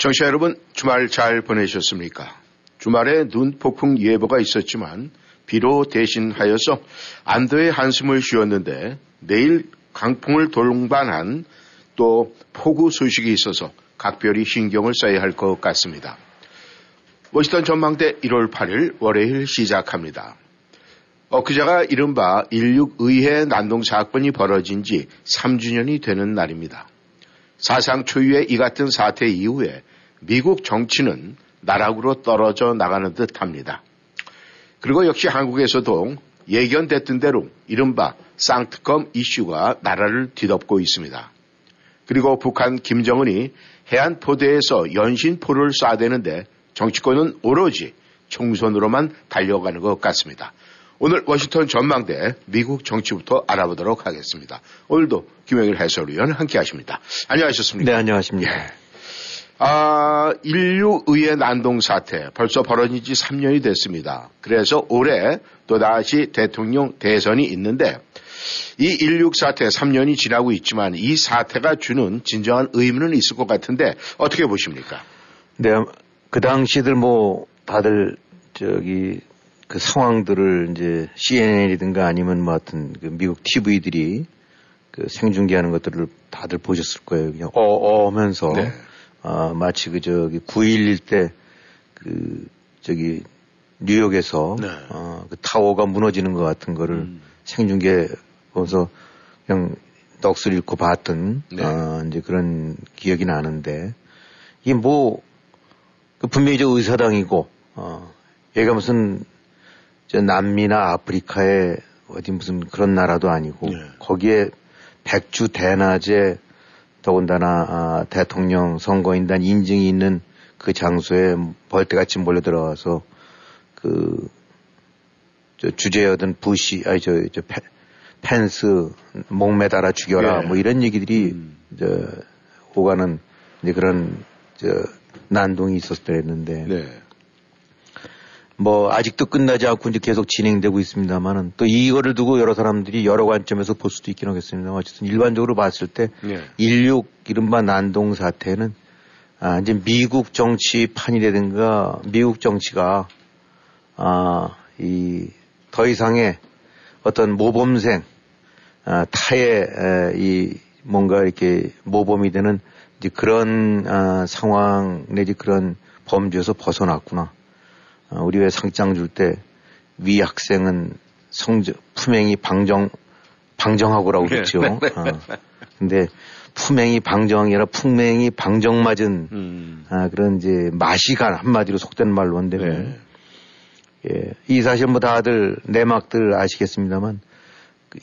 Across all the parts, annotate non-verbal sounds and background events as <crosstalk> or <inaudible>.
청취자 여러분, 주말 잘 보내셨습니까? 주말에 눈 폭풍 예보가 있었지만 비로 대신하여서 안도의 한숨을 쉬었는데 내일 강풍을 동반한 또 폭우 소식이 있어서 각별히 신경을 써야 할 것 같습니다. 워싱턴 전망대 1월 8일 월요일 시작합니다. 엊그제가 이른바 16 의회 난동 사건이 벌어진 지 3주년이 되는 날입니다. 사상 초유의 이 같은 사태 이후에 미국 정치는 나락으로 떨어져 나가는 듯 합니다. 그리고 역시 한국에서도 예견됐던 대로 이른바 쌍특검 이슈가 나라를 뒤덮고 있습니다. 그리고 북한 김정은이 해안 포대에서 연신포를 쏴대는데 정치권은 오로지 총선으로만 달려가는 것 같습니다. 오늘 워싱턴 전망대 미국 정치부터 알아보도록 하겠습니다. 오늘도 김영일 해설위원 함께 하십니다. 안녕하셨습니까? 네, 안녕하십니까. 예. 아, 인류 의회 난동 사태 벌써 벌어진 지 3년이 됐습니다. 그래서 올해 또다시 대통령 대선이 있는데 이 16 사태 3년이 지나고 있지만 이 사태가 주는 진정한 의미는 있을 것 같은데 어떻게 보십니까? 네, 그 당시들 뭐 다들 저기 그 상황들을 이제 CNN이든가 아니면 뭐 하여튼 그 미국 TV들이 그 생중계하는 것들을 다들 보셨을 거예요. 그냥 어어 하면서 네. 아, 마치 그 저기 9.11 때 그 저기 뉴욕에서 네. 어, 그 타워가 무너지는 것 같은 거를 음. 생중계 보면서 그냥 넋을 잃고 봤던 네. 어, 이제 그런 기억이 나는데 이게 뭐 그 분명히 저 의사당이고 어, 얘가 무슨 저 남미나 아프리카의 어디 무슨 그런 나라도 아니고 네. 거기에 백주 대낮에 더군다나 아, 대통령 선거인단 인증이 있는 그 장소에 벌떼같이 몰려 들어와서 그 주제여든 부시 아니 저, 저 패, 펜스 목 매달아 죽여라 예. 뭐 이런 얘기들이 음. 저 오가는 이제 그런 저 난동이 있었더랬는데 네. 뭐 아직도 끝나지 않고 이제 계속 진행되고 있습니다만은 또 이거를 두고 여러 사람들이 여러 관점에서 볼 수도 있긴 하겠습니다. 어쨌든 일반적으로 봤을 때 네. 16 이른바 난동 사태는 아 이제 미국 정치판이라든가 미국 정치가 아이 더 이상의 어떤 모범생 아, 타의 에, 이 뭔가 이렇게 모범이 되는 이제 그런 아, 상황 내지 그런 범죄에서 벗어났구나. 아, 우리 왜 상장 줄 때 위 학생은 성적 품행이 방정 방정하고라고 네. 그랬죠. <laughs> 네. 아, 근데 품행이 방정이라 품행이 방정 맞은 음. 아, 그런 이제 마시간 한마디로 속된 말로 한다면 네. 예, 이 사실 뭐 다들 내막들 아시겠습니다만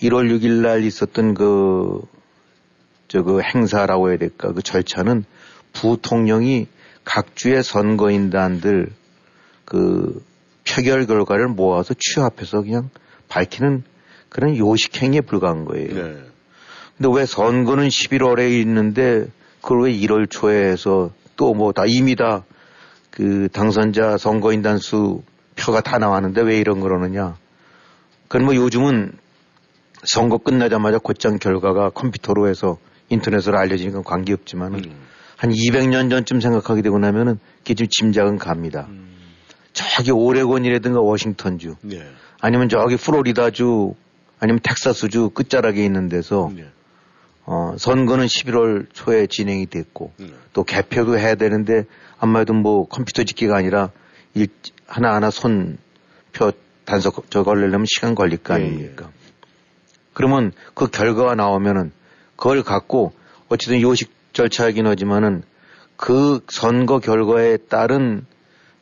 1월 그 6일 날 있었던 그, 저, 그 행사라고 해야 될까, 그 절차는 부통령이 각 주의 선거인단들 그 표결 결과를 모아서 취합해서 그냥 밝히는 그런 요식행위에 불과한 거예요. 네. 근데 왜 선거는 11월에 있는데 그걸 왜 1월 초에 해서 또 뭐 다 이미 다 그 당선자 선거인단 수 표가 다 나왔는데 왜 이런 거러느냐. 그건 뭐 요즘은 선거 끝나자마자 곧장 결과가 컴퓨터로 해서 인터넷으로 알려지니까 관계없지만 은 음. 한 200년 전쯤 생각하게 되고 나면은 그게 좀 짐작은 갑니다. 음. 저기 오레곤이라든가 워싱턴주 네. 아니면 저기 플로리다주 아니면 텍사스주 끝자락에 있는 데서 네. 어, 선거는 11월 초에 진행이 됐고 네. 또 개표도 해야 되는데 아마도 뭐 컴퓨터 짓기가 아니라 일, 하나하나 손표 단속 저거 하려면 시간 걸릴 거 예, 아닙니까? 예. 그러면 그 결과가 나오면은 그걸 갖고 어쨌든 요식 절차이긴 하지만은 그 선거 결과에 따른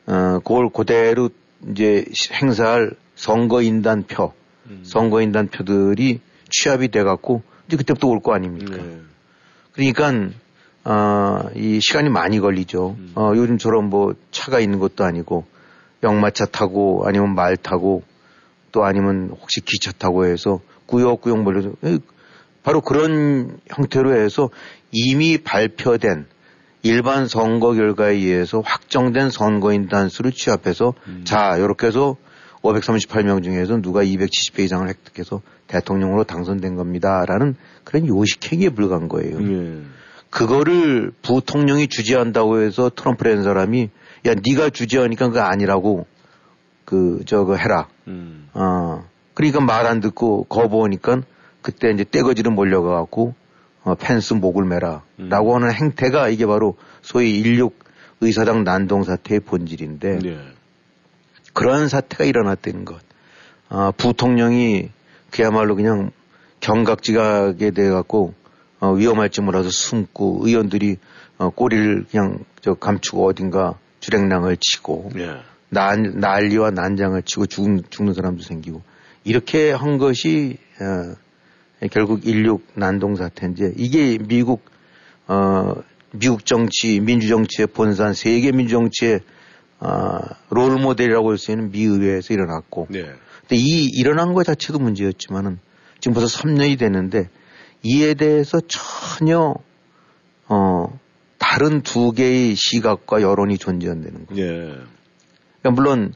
어 그걸 그대로 이제 행사할 선거인단표, 음. 선거인단표들이 취합이 돼 갖고 이제 그때부터 올 거 아닙니까? 네. 그러니까 어, 이 시간이 많이 걸리죠. 음. 어, 요즘처럼 뭐 차가 있는 것도 아니고 역마차 타고 아니면 말 타고 또 아니면 혹시 기차 타고 해서 꾸역꾸역 몰려서 에, 바로 그런 형태로 해서 이미 발표된 일반 선거 결과에 의해서 확정된 선거인 단수를 취합해서 음. 자, 이렇게 해서 538명 중에서 누가 270배 이상을 획득해서 대통령으로 당선된 겁니다라는 그런 요식 행위에 불과한 거예요. 예. 그거를 부통령이 주재한다고 해서 트럼프라는 사람이 야 네가 주재하니까 그거 아니라고 그 저거 해라. 음. 어 그러니까 말 안 듣고 거부하니까 그때 이제 떼거지로 몰려가갖고 어, 펜스 목을 매라라고 하는 행태가 이게 바로 소위 16 의사당 난동 사태의 본질인데 예. 그러한 사태가 일어났다는 것. 아, 부통령이 그야말로 그냥 경각지각에 대해 갖고 어, 위험할지 몰라서 숨고 의원들이 어, 꼬리를 그냥 저 감추고 어딘가 주랭랑을 치고 예. 난, 난리와 난장을 치고 죽는, 죽는 사람도 생기고 이렇게 한 것이 어, 결국 16 난동 사태인데 이게 미국 어, 미국 정치 민주 정치의 본산 세계 민주 정치의 어, 롤 모델이라고 할 수 있는 미의회에서 일어났고 네. 근데 이 일어난 것 자체도 문제였지만은 지금 벌써 3년이 됐는데 이에 대해서 전혀 어 다른 두 개의 시각과 여론이 존재한다는 거. 예. 그러니까 물론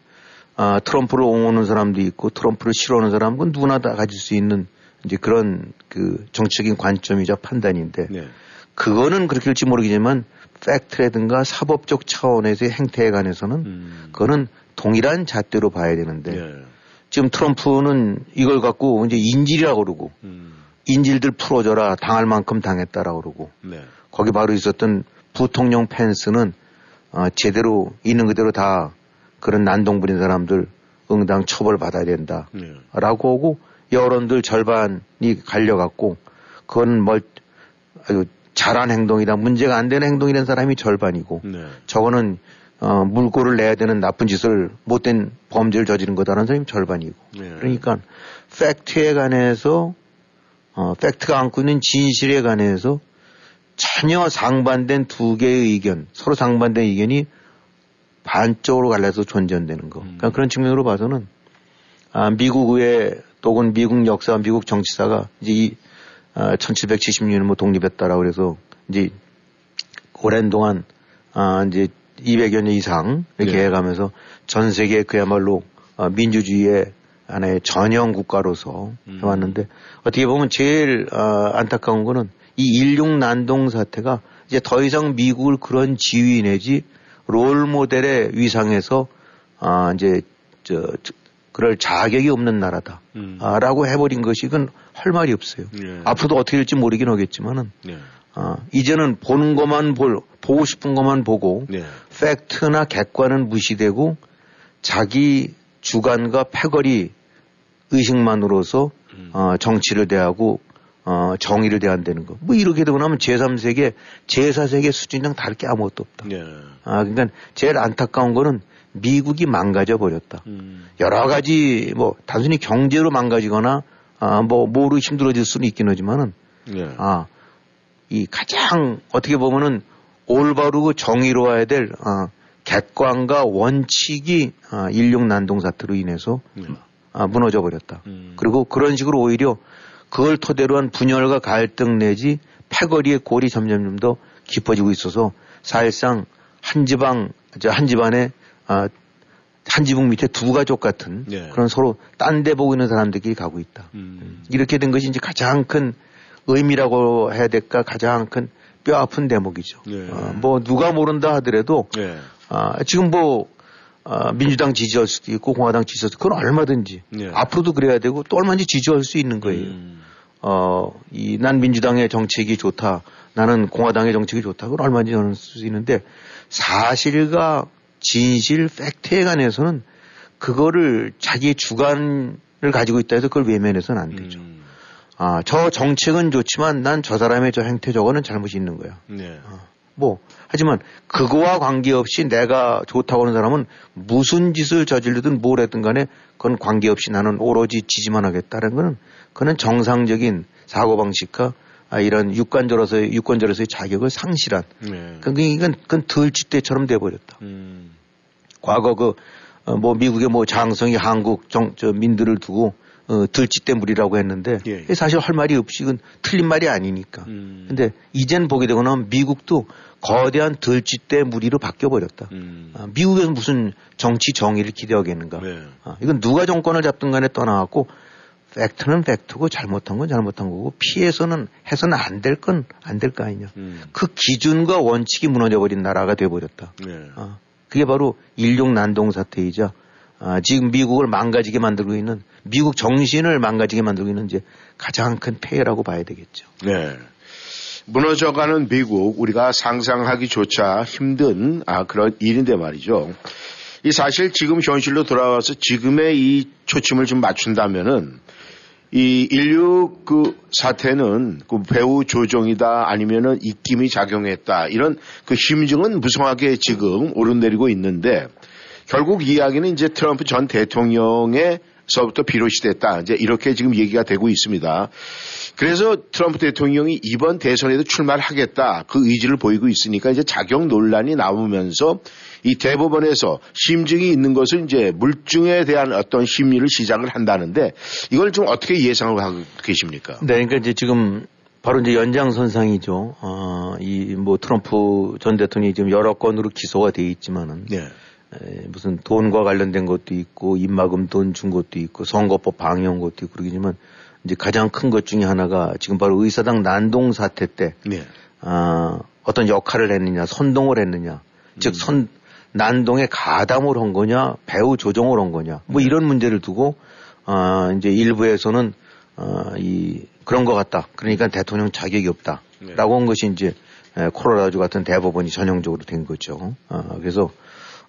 아, 트럼프를 옹호하는 사람도 있고 트럼프를 싫어하는 사람은 누구나 다 가질 수 있는 이제 그런 그 정치적인 관점이자 판단인데 네. 그거는 그렇게 될지 모르겠지만 팩트라든가 사법적 차원에서의 행태에 관해서는 음. 그거는 동일한 잣대로 봐야 되는데 예. 지금 트럼프는 이걸 갖고 이제 인질이라고 그러고 음. 인질들 풀어줘라 당할 만큼 당했다라고 그러고 네. 거기 바로 있었던 부통령 펜스는 어, 제대로 있는 그대로 다 그런 난동 부린 사람들 응당 처벌 받아야 된다라고 네. 하고 여론들 절반이 갈려갖고 그건 뭘 아주 잘한 행동이다 문제가 안 되는 행동이라는 사람이 절반이고 네. 저거는 어, 물꼬를 내야 되는 나쁜 짓을 못된 범죄를 저지른 거다라는 사람이 절반이고 네. 그러니까 팩트에 관해서 어, 팩트가 안고 있는 진실에 관해서 전혀 상반된 두 개의 의견, 서로 상반된 의견이 반쪽으로 갈라서 존재한다는 거. 그러니까 그런 측면으로 봐서는 아, 미국 의회 또는 미국 역사, 미국 정치사가 이제 이 아, 1770년에 뭐 독립했다라고 그래서 이제 오랜 동안 아, 이제 200여 년 이상 이렇게 네. 해가면서 전 세계 그야말로 아, 민주주의의 하나의 전형 국가로서 음. 해왔는데 어떻게 보면 제일 아, 안타까운 거는 이 일육 난동 사태가 이제 더 이상 미국을 그런 지위 내지 롤 모델의 위상에서 아 이제 저, 저 그럴 자격이 없는 나라다. 음. 아, 라고 해버린 것이 이건 할 말이 없어요. 예. 앞으로도 어떻게 될지 모르긴 하겠지만은 네. 아, 이제는 보는 것만 볼 보고 싶은 것만 보고 네. 팩트나 객관은 무시되고 자기 주관과 패거리 의식만으로서 음. 어, 정치를 대하고 어, 정의를 대한다는 거. 뭐 이렇게 되고 나면 제3세계, 제4세계 수준이랑 다를 게 아무것도 없다. 네. 아, 그러니까 제일 안타까운 거는 미국이 망가져 버렸다. 음. 여러 가지 뭐 단순히 경제로 망가지거나 아, 뭐 뭐로 힘들어질 수는 있긴 하지만은 네. 아, 이 가장 어떻게 보면은 올바르고 정의로워야 될 아, 객관과 원칙이 아, 인력 난동 사태로 인해서 네. 아, 무너져 버렸다. 음. 그리고 그런 식으로 오히려 그걸 토대로 한 분열과 갈등 내지 패거리의 골이 점점점 더 깊어지고 있어서 사실상 한 지방, 저한 집안에 아, 한 지붕 밑에 두 가족 같은 네. 그런 서로 딴 데 보고 있는 사람들끼리 가고 있다. 음. 이렇게 된 것이 이제 가장 큰 의미라고 해야 될까 가장 큰 뼈 아픈 대목이죠. 네. 어, 뭐 누가 모른다 하더라도 네. 아, 지금 뭐 아, 민주당 지지할 수도 있고 공화당 지지할 수도 있고 그건 얼마든지 네. 앞으로도 그래야 되고 또 얼마든지 지지할 수 있는 거예요. 음. 어, 이 난 민주당의 정책이 좋다. 나는 공화당의 정책이 좋다. 그건 얼마든지 저는 쓸 수 있는데 사실과 진실, 팩트에 관해서는 그거를 자기의 주관을 가지고 있다 해서 그걸 외면해서는 안 되죠. 음. 아, 저 정책은 좋지만 난 저 사람의 저 행태 저거는 잘못이 있는 거야. 네. 뭐, 하지만 그거와 관계없이 내가 좋다고 하는 사람은 무슨 짓을 저지르든 뭘 했든 간에 그건 관계없이 나는 오로지 지지만 하겠다는 거는 그는 정상적인 사고방식과 아, 이런 유권자로서의 유권자로서의 자격을 상실한 네. 그러니까 이건 그건 들쥐대처럼 돼버렸다. 음. 과거 그, 어, 뭐 미국의 뭐 장성이 한국 정, 저 민들을 두고 어, 들쥐대 물이라고 했는데 예. 사실 할 말이 없이 건 틀린 말이 아니니까. 음. 근데 이젠 보게 되고 나면 미국도 거대한 들쥐대 무리로 바뀌어버렸다. 음. 아, 미국에서 무슨 정치 정의를 기대하겠는가. 네. 아, 이건 누가 정권을 잡든 간에 떠나갖고 팩트는 팩트고 잘못한 건 잘못한 거고 피해서는 해서는 안 될 건 안 될 거 아니냐. 음. 그 기준과 원칙이 무너져버린 나라가 돼버렸다. 네. 아, 그게 바로 일용 난동 사태이자 아, 지금 미국을 망가지게 만들고 있는 미국 정신을 망가지게 만들고 있는 이제 가장 큰 폐해라고 봐야 되겠죠. 네. 무너져가는 미국 우리가 상상하기조차 힘든 아 그런 일인데 말이죠. 이 사실 지금 현실로 돌아와서 지금의 이 초침을 좀 맞춘다면은 이 인류 그 사태는 그 배후 조종이다 아니면은 입김이 작용했다. 이런 그 심증은 무성하게 지금 오르내리고 있는데 결국 이야기는 이제 트럼프 전 대통령에 서부터 비롯이 됐다. 이제 이렇게 지금 얘기가 되고 있습니다. 그래서 트럼프 대통령이 이번 대선에도 출마를 하겠다. 그 의지를 보이고 있으니까 이제 자격 논란이 나오면서 이 대법원에서 심증이 있는 것을 이제 물증에 대한 어떤 심리를 시작을 한다는데 이걸 좀 어떻게 예상을 하고 계십니까? 네, 그러니까 이제 지금 바로 이제 연장선상이죠. 어, 이 뭐 트럼프 전 대통령이 지금 여러 건으로 기소가 돼 있지만은 네. 에, 무슨 돈과 관련된 것도 있고 입막음 돈준 것도 있고 선거법 방해한 것도 있고 그러겠지만 이제 가장 큰 것 중에 하나가 지금 바로 의사당 난동 사태 때 네. 아, 어떤 역할을 했느냐, 선동을 했느냐, 즉 선, 난동에 가담을 한 거냐, 배후 조정을 한 거냐, 뭐 이런 문제를 두고, 아, 이제 일부에서는, 아, 이, 그런 것 같다. 그러니까 대통령 자격이 없다. 네. 라고 한 것이 이제, 에, 코로라주 같은 대법원이 전형적으로 된 거죠. 아, 그래서,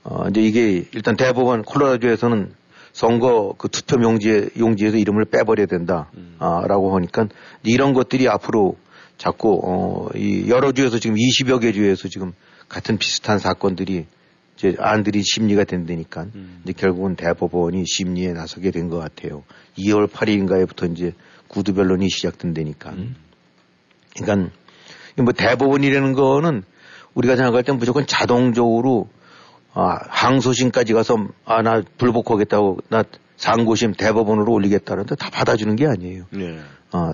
어, 이제 이게 일단 대법원, 콜로라도에서는 선거 그 투표 용지에, 용지에서 이름을 빼버려야 된다. 아, 라고 하니까 이런 것들이 앞으로 자꾸, 어, 이 여러 주에서 지금 20여 개 주에서 지금 같은 비슷한 사건들이 이제 안들이 심리가 된다니까 이제 결국은 대법원이 심리에 나서게 된 것 같아요. 2월 8일인가에부터 이제 구두 변론이 시작된다니까. 그러니까 뭐 대법원이라는 거는 우리가 생각할 땐 무조건 자동적으로 아, 항소심까지 가서 아, 나 불복하겠다고 나 상고심 대법원으로 올리겠다는데 다 받아주는 게 아니에요. 네. 아,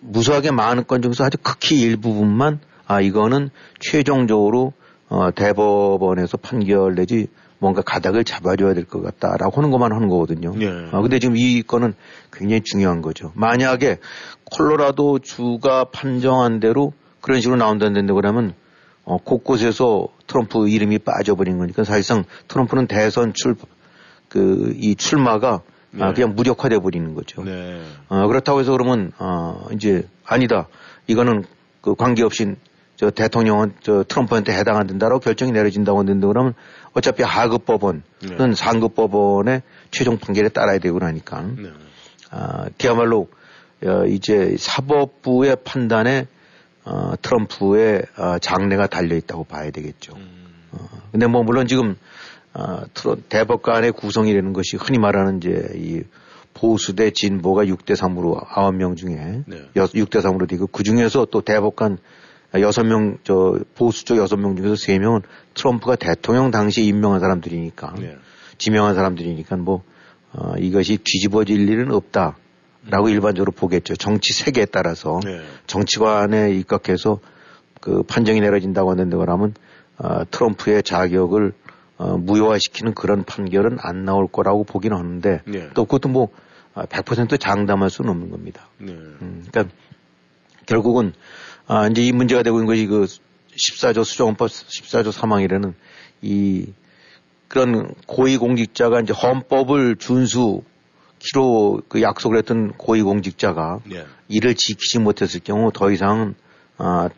무수하게 많은 건 중에서 아주 극히 일부분만 아, 이거는 최종적으로 어, 대법원에서 판결 내지 뭔가 가닥을 잡아줘야 될 것 같다라고 하는 것만 하는 거거든요. 네. 아, 근데 지금 이 건은 굉장히 중요한 거죠. 만약에 콜로라도 주가 판정한 대로 그런 식으로 나온다는데 그러면 어, 곳곳에서 트럼프 이름이 빠져버린 거니까 사실상 트럼프는 대선 출, 그, 이 출마가 아, 네. 그냥 무력화돼 버리는 거죠. 네. 어, 그렇다고 해서 그러면, 어, 이제, 아니다. 이거는 그 관계없이 저 대통령은 저 트럼프한테 해당 안 된다라고 결정이 내려진다고 하는데 그러면 어차피 하급 법원은 네. 상급 법원의 최종 판결에 따라야 되고 나니까. 네. 아, 그야말로 어, 이제 사법부의 판단에 어, 트럼프의 어, 장래가 달려 있다고 봐야 되겠죠. 어, 근데 뭐 물론 지금 어, 대법관의 구성이라는 것이 흔히 말하는 이제 이 보수 대 진보가 6대 3으로 9명 중에 네. 여, 6대 3으로 되고 그 중에서 또 대법관 6명 저 보수 쪽 6명 중에서 3명은 트럼프가 대통령 당시에 임명한 사람들이니까 네. 지명한 사람들이니까 뭐 어, 이것이 뒤집어질 일은 없다 라고 일반적으로 보겠죠. 정치 세계에 따라서 네. 정치관에 입각해서 그 판정이 내려진다고 하는데 그러면 어, 트럼프의 자격을 어, 무효화시키는 그런 판결은 안 나올 거라고 보기는 하는데 네. 또 그것도 뭐 아, 100% 장담할 수는 없는 겁니다. 네. 음, 그러니까 결국은 아, 이제 이 문제가 되고 있는 것이 그 14조 수정헌법 14조 사망이라는 이 그런 고위공직자가 이제 헌법을 준수 키로 그 약속을 했던 고위공직자가 네. 이를 지키지 못했을 경우 더 이상 아,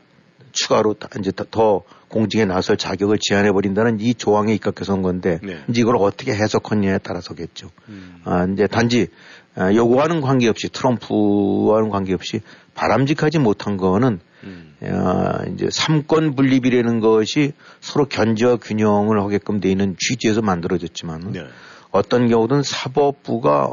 추가로 다- 이제 더- 더 공직에 나설 자격을 제한해 버린다는 이 조항에 입각해서 한 건데 네. 이제 이걸 어떻게 해석하느냐에 따라서겠죠. 음. 아, 이제 단지 아, 요구와는 관계없이 트럼프와는 관계없이 바람직하지 못한 거는 음. 아, 이제 삼권 분립이라는 것이 서로 견제와 균형을 하게끔 돼 있는 취지에서 만들어졌지만 네. 어떤 경우든 사법부가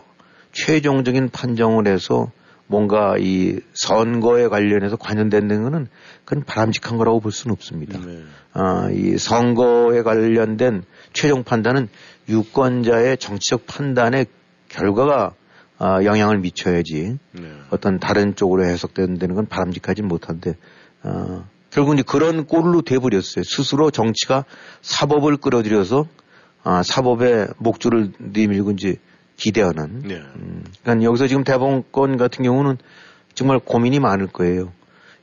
최종적인 판정을 해서 뭔가 이 선거에 관련해서 관련된 거는 그건 바람직한 거라고 볼 수는 없습니다. 네. 아, 이 선거에 관련된 최종 판단은 유권자의 정치적 판단의 결과가 아, 영향을 미쳐야지 네. 어떤 다른 쪽으로 해석되는 건 바람직하지 못한데 어, 결국 이제 그런 꼴로 돼버렸어요. 스스로 정치가 사법을 끌어들여서 아, 사법의 목줄을 내밀고 이제 기대하는. 네. 음, 그러니까 여기서 지금 대법원 같은 경우는 정말 고민이 많을 거예요.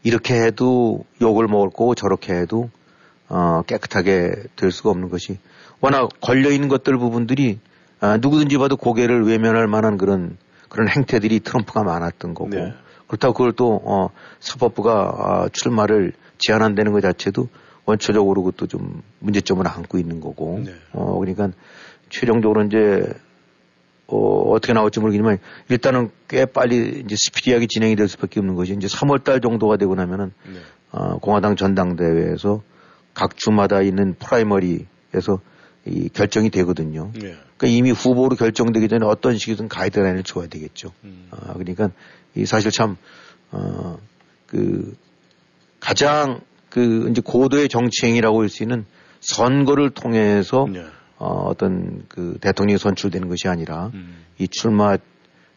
이렇게 해도 욕을 먹을 거고 저렇게 해도 어, 깨끗하게 될 수가 없는 것이 워낙 걸려 있는 것들 부분들이 아, 누구든지 봐도 고개를 외면할 만한 그런 그런 행태들이 트럼프가 많았던 거고 네. 그렇다고 그걸 또 어, 사법부가 아, 출마를 제한한다는 것 자체도 원초적으로 그것도 좀 문제점을 안고 있는 거고 네. 어 그러니까 최종적으로 이제 어, 어떻게 나올지 모르겠지만 일단은 꽤 빨리 이제 스피디하게 진행이 될 수밖에 없는 것이 이제 3월 달 정도가 되고 나면은 네. 어, 공화당 전당대회에서 각 주마다 있는 프라이머리에서 이 결정이 되거든요. 네. 그러니까 이미 후보로 결정되기 전에 어떤 식이든 가이드라인을 줘야 되겠죠. 음. 아, 그러니까 이 사실 참, 어, 그 가장 그 이제 고도의 정치행위라고 할 수 있는 선거를 통해서 네. 어, 어떤 그 대통령이 선출되는 것이 아니라 음. 이 출마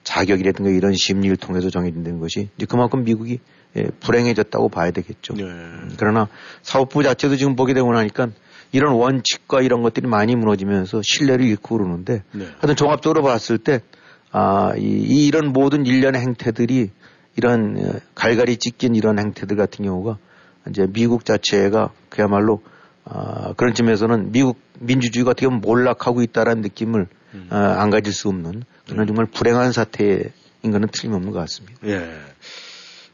자격이라든가 이런 심리를 통해서 정해진다는 것이 이제 그만큼 미국이 예, 불행해졌다고 봐야 되겠죠. 네. 그러나 사법부 자체도 지금 보게 되고 나니까 이런 원칙과 이런 것들이 많이 무너지면서 신뢰를 잃고 그러는데 네. 하여튼 종합적으로 봤을 때 아, 이, 이 이런 모든 일련의 행태들이 이런 어, 갈갈이 찢긴 이런 행태들 같은 경우가 이제 미국 자체가 그야말로 아, 그런 점에서는 미국 민주주의가 어떻게 보면 몰락하고 있다라는 느낌을 아, 안 가질 수 없는 그런 정말 불행한 사태인 거는 틀림없는 것 같습니다. 예.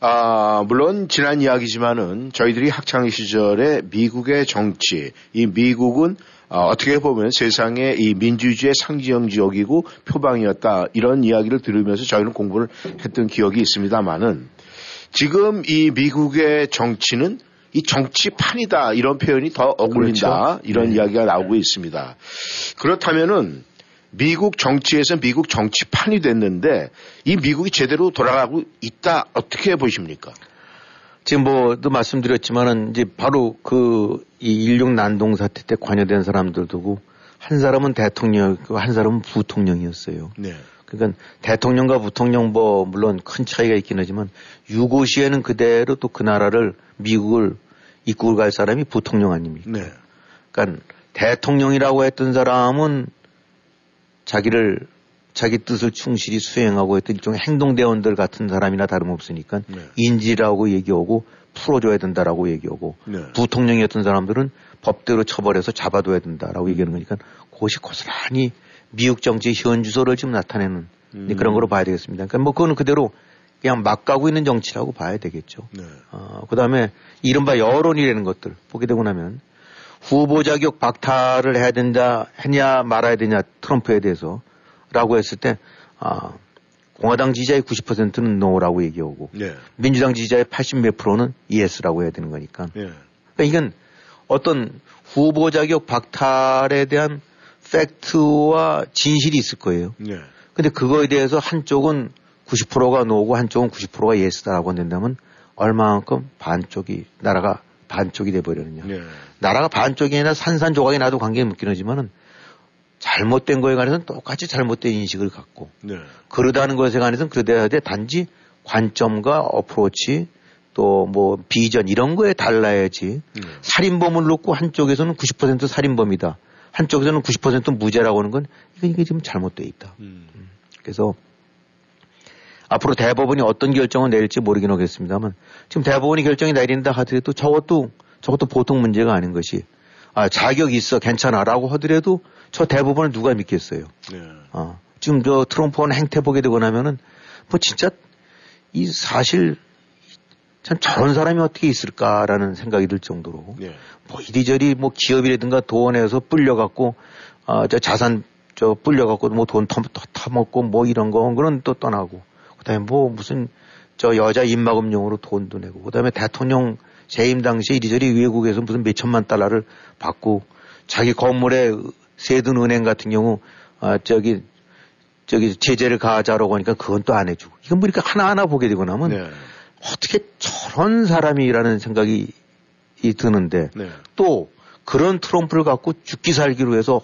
아, 물론 지난 이야기지만은 저희들이 학창 시절에 미국의 정치, 이 미국은 어, 어떻게 보면 세상의 이 민주주의의 상징 지역이고 표방이었다 이런 이야기를 들으면서 저희는 공부를 했던 기억이 있습니다만은 지금 이 미국의 정치는 이 정치판이다 이런 표현이 더 어울린다 그렇죠. 이런 네. 이야기가 나오고 있습니다. 그렇다면은 미국 정치에서 미국 정치판이 됐는데 이 미국이 제대로 돌아가고 있다 어떻게 보십니까? 지금 뭐또 말씀드렸지만은 이제 바로 그이 일육 난동 사태 때 관여된 사람들도 한 사람은 대통령이고 한 사람은 부통령이었어요. 네. 그러니까 대통령과 부통령 뭐 물론 큰 차이가 있긴 하지만 유고 시에는 그대로 또 그 나라를 미국을 이끌고 갈 사람이 부통령 아닙니까? 네. 그러니까 대통령이라고 했던 사람은 자기를 자기 뜻을 충실히 수행하고 했던 일종의 행동대원들 같은 사람이나 다름없으니까 네. 인지라고 얘기하고 풀어줘야 된다라고 얘기하고 네. 부통령이었던 사람들은 법대로 처벌해서 잡아둬야 된다라고 얘기하는 거니까 그것이 고스란히 미국 정치의 현 주소를 지금 나타내는 음. 그런 거로 봐야 되겠습니다. 그러니까 뭐 그거는 그대로 그냥 막 가고 있는 정치라고 봐야 되겠죠. 네. 어, 그 다음에 이른바 여론이라는 것들 보게 되고 나면 후보 자격 박탈을 해야 된다, 했냐 말아야 되냐 트럼프에 대해서 라고 했을 때, 아, 공화당 지지자의 90%는 no라고 얘기하고 네. 민주당 지지자의 80 몇 프로는 yes라고 해야 되는 거니까. 네. 그러니까 이건 어떤 후보 자격 박탈에 대한 팩트와 진실이 있을 거예요. 네. 근데 그거에 대해서 한쪽은 90%가 no고 한쪽은 90%가 yes다라고 한다면 얼마만큼 반쪽이 나라가 반쪽이 돼버렸느냐. 네. 나라가 반쪽이 아니라 산산조각이 나도 관계가 묻긴 하지만은 잘못된 거에 관해서는 똑같이 잘못된 인식을 갖고 네. 그러다는 것에 관해서는 그러대야 돼 단지 관점과 어프로치 또 뭐 비전 이런 거에 달라야지 네. 살인범을 놓고 한쪽에서는 90% 살인범이다. 한쪽에서는 90% 무죄라고 하는 건 이게, 이게 지금 잘못돼 있다. 음. 그래서 앞으로 대법원이 어떤 결정을 내릴지 모르긴 하겠습니다만 지금 대법원이 결정이 내린다 하더라도 저것도 저것도 보통 문제가 아닌 것이 아 자격 있어 괜찮아라고 하더라도 저 대법원을 누가 믿겠어요. 네. 어, 지금 저 트럼프는 행태 보게 되고 나면은 뭐 진짜 이 사실 참 저런 사람이 어떻게 있을까라는 생각이 들 정도로 네. 뭐 이리저리 뭐 기업이라든가 돈에서 불려갖고 아저 자산 저 불려갖고 뭐 돈 타먹고 뭐 이런 거 그런 또 떠나고 그다음에 뭐 무슨 저 여자 입막음용으로 돈도 내고 그다음에 대통령 재임 당시에 이리저리 외국에서 무슨 몇 천만 달러를 받고 자기 건물에 세든 은행 같은 경우 아 저기 저기 제재를 가하자라고 하니까 그건 또 안 해주고 이건 뭐 이렇게 하나하나 보게 되고 나면 네. 어떻게 저런 사람이라는 생각이 이 드는데 네. 또 그런 트럼프를 갖고 죽기 살기로 해서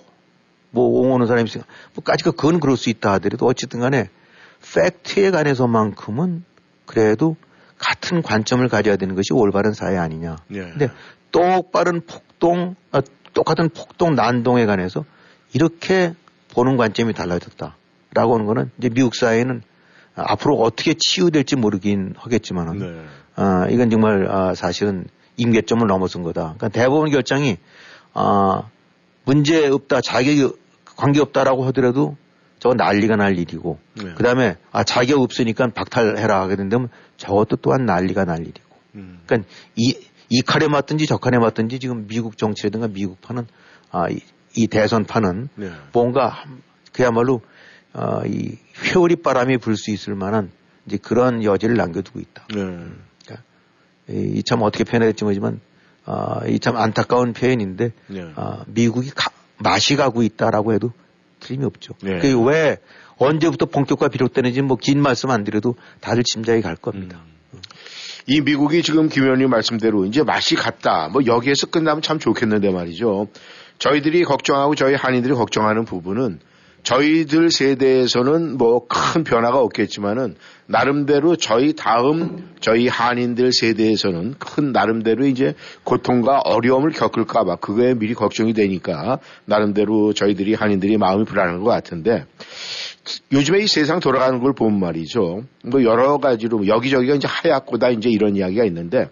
뭐 옹호하는 사람이 있으니까 뭐까지 그건 그럴 수 있다 하더라도 어쨌든 간에 팩트에 관해서만큼은 그래도 같은 관점을 가져야 되는 것이 올바른 사회 아니냐. 네. 근데 똑바른 폭동, 아, 똑같은 폭동 난동에 관해서 이렇게 보는 관점이 달라졌다 라고 하는 거는 이제 미국 사회는 앞으로 어떻게 치유될지 모르긴 하겠지만은 네. 아, 이건 정말 아, 사실은 임계점을 넘어선 거다. 그러니까 대법원 결정이 아, 문제 없다, 자격이 관계 없다라고 하더라도 저거 난리가 날 일이고 네. 그 다음에 아, 자격 없으니까 박탈해라 하게 된다면 저것도 또한 난리가 날 일이고. 음. 그러니까 이, 이 칼에 맞든지 저 칼에 맞든지 지금 미국 정치라든가 미국 파는 아, 이, 이 대선 파는 네. 뭔가 한- 그야말로 어, 이 회오리 바람이 불 수 있을 만한 이제 그런 여지를 남겨두고 있다. 네. 이참 어떻게 표현해야 될지 모르지만 아, 이 참 안타까운 표현인데 네. 아, 미국이 가- 맛이 가고 있다라고 해도 틀림이 없죠. 네. 그게 왜 언제부터 본격화 비롯되는지 뭐 긴 말씀 안 드려도 다들 짐작이 갈 겁니다. 이 미국이 지금 김 의원님 말씀대로 이제 맛이 갔다. 뭐 여기에서 끝나면 참 좋겠는데 말이죠. 저희들이 걱정하고 저희 한인들이 걱정하는 부분은 저희들 세대에서는 뭐 큰 변화가 없겠지만은 나름대로 저희 다음 저희 한인들 세대에서는 큰 나름대로 이제 고통과 어려움을 겪을까봐 그거에 미리 걱정이 되니까 나름대로 저희들이 한인들이 마음이 불안한 것 같은데 요즘에 이 세상 돌아가는 걸 보면 말이죠. 뭐 여러 가지로 여기저기가 이제 하얗고 다 이제 이런 이야기가 있는데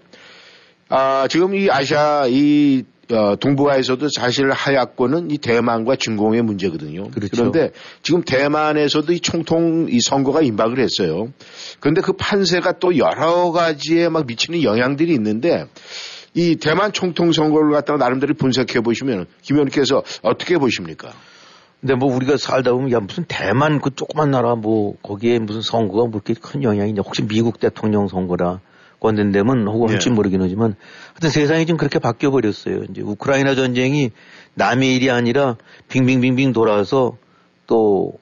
아, 지금 이 아시아 이 어, 동북아에서도 사실 하얗고는 이 대만과 중공의 문제거든요. 그렇죠. 런데 지금 대만에서도 이 총통 이 선거가 임박을 했어요. 그런데 그 판세가 또 여러 가지에 막 미치는 영향들이 있는데 이 대만 총통 선거를 갖다가 나름대로 분석해 보시면 김 의원께서 어떻게 보십니까? 근데 뭐 우리가 살다 보면 야 무슨 대만 그 조그만 나라 뭐 거기에 무슨 선거가 뭐 그렇게 큰 영향이 있냐 혹시 미국 대통령 선거라 건든다면 혹은 할지 예. 모르긴 하지만 하여튼 세상이 지금 그렇게 바뀌어 버렸어요. 이제 우크라이나 전쟁이 남의 일이 아니라 빙빙빙빙 돌아서 또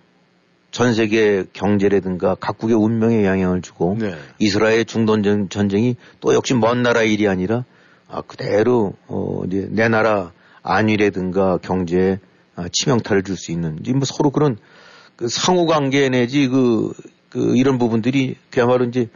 전 세계 경제라든가 각국의 운명에 영향을 주고 네. 이스라엘 중동 전- 전쟁이 또 역시 먼 나라 일이 아니라 아, 그대로 어, 이제 내 나라 안위라든가 경제에 아, 치명타를 줄 수 있는 이제 뭐 서로 그런 그 상호 관계 내지 그, 그 이런 부분들이 그야말로 이제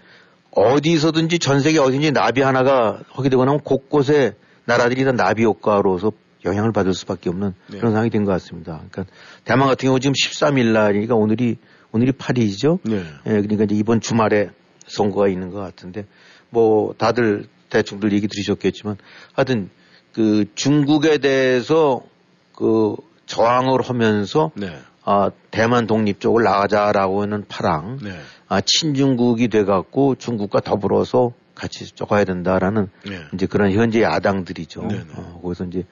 어디서든지 전 세계 어디든지 나비 하나가 하게 되고 나면 곳곳에 나라들이 다 나비 효과로서 영향을 받을 수밖에 없는 네. 그런 상황이 된 것 같습니다. 그러니까 대만 같은 경우 지금 13일 날이니까 오늘이 오늘이 8일이죠. 네. 예, 그러니까 이제 이번 주말에 선거가 있는 것 같은데 뭐 다들 대충들 얘기 들으셨겠지만 하여튼 그 중국에 대해서 그 저항을 하면서 네. 아, 대만 독립 쪽을 나가자라고 하는 파랑 네. 아, 친중국이 돼갖고 중국과 더불어서 같이 쪼가야 된다라는 네. 이제 그런 현재 야당들이죠. 네 네. 어, 거기서 이제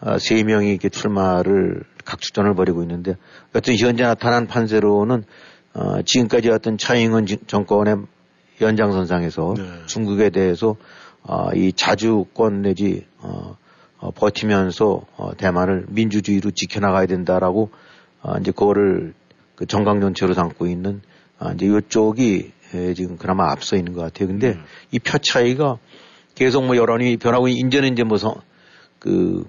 아, 세 명이 이렇게 출마를 각축전을 벌이고 있는데 여튼 현재 나타난 판세로는 어, 지금까지 어떤 차잉은 지- 정권의 연장선상에서 네. 중국에 대해서 어, 이 자주권 내지 어, 어, 버티면서 어, 대만을 민주주의로 지켜나가야 된다라고 어, 이제 그거를 그 정강 정체로 삼고 있는 아, 이제 이쪽이 에, 지금 그나마 앞서 있는 것 같아요. 근데 네. 이표 차이가 계속 뭐 여론이 변하고 이제는 이제 뭐그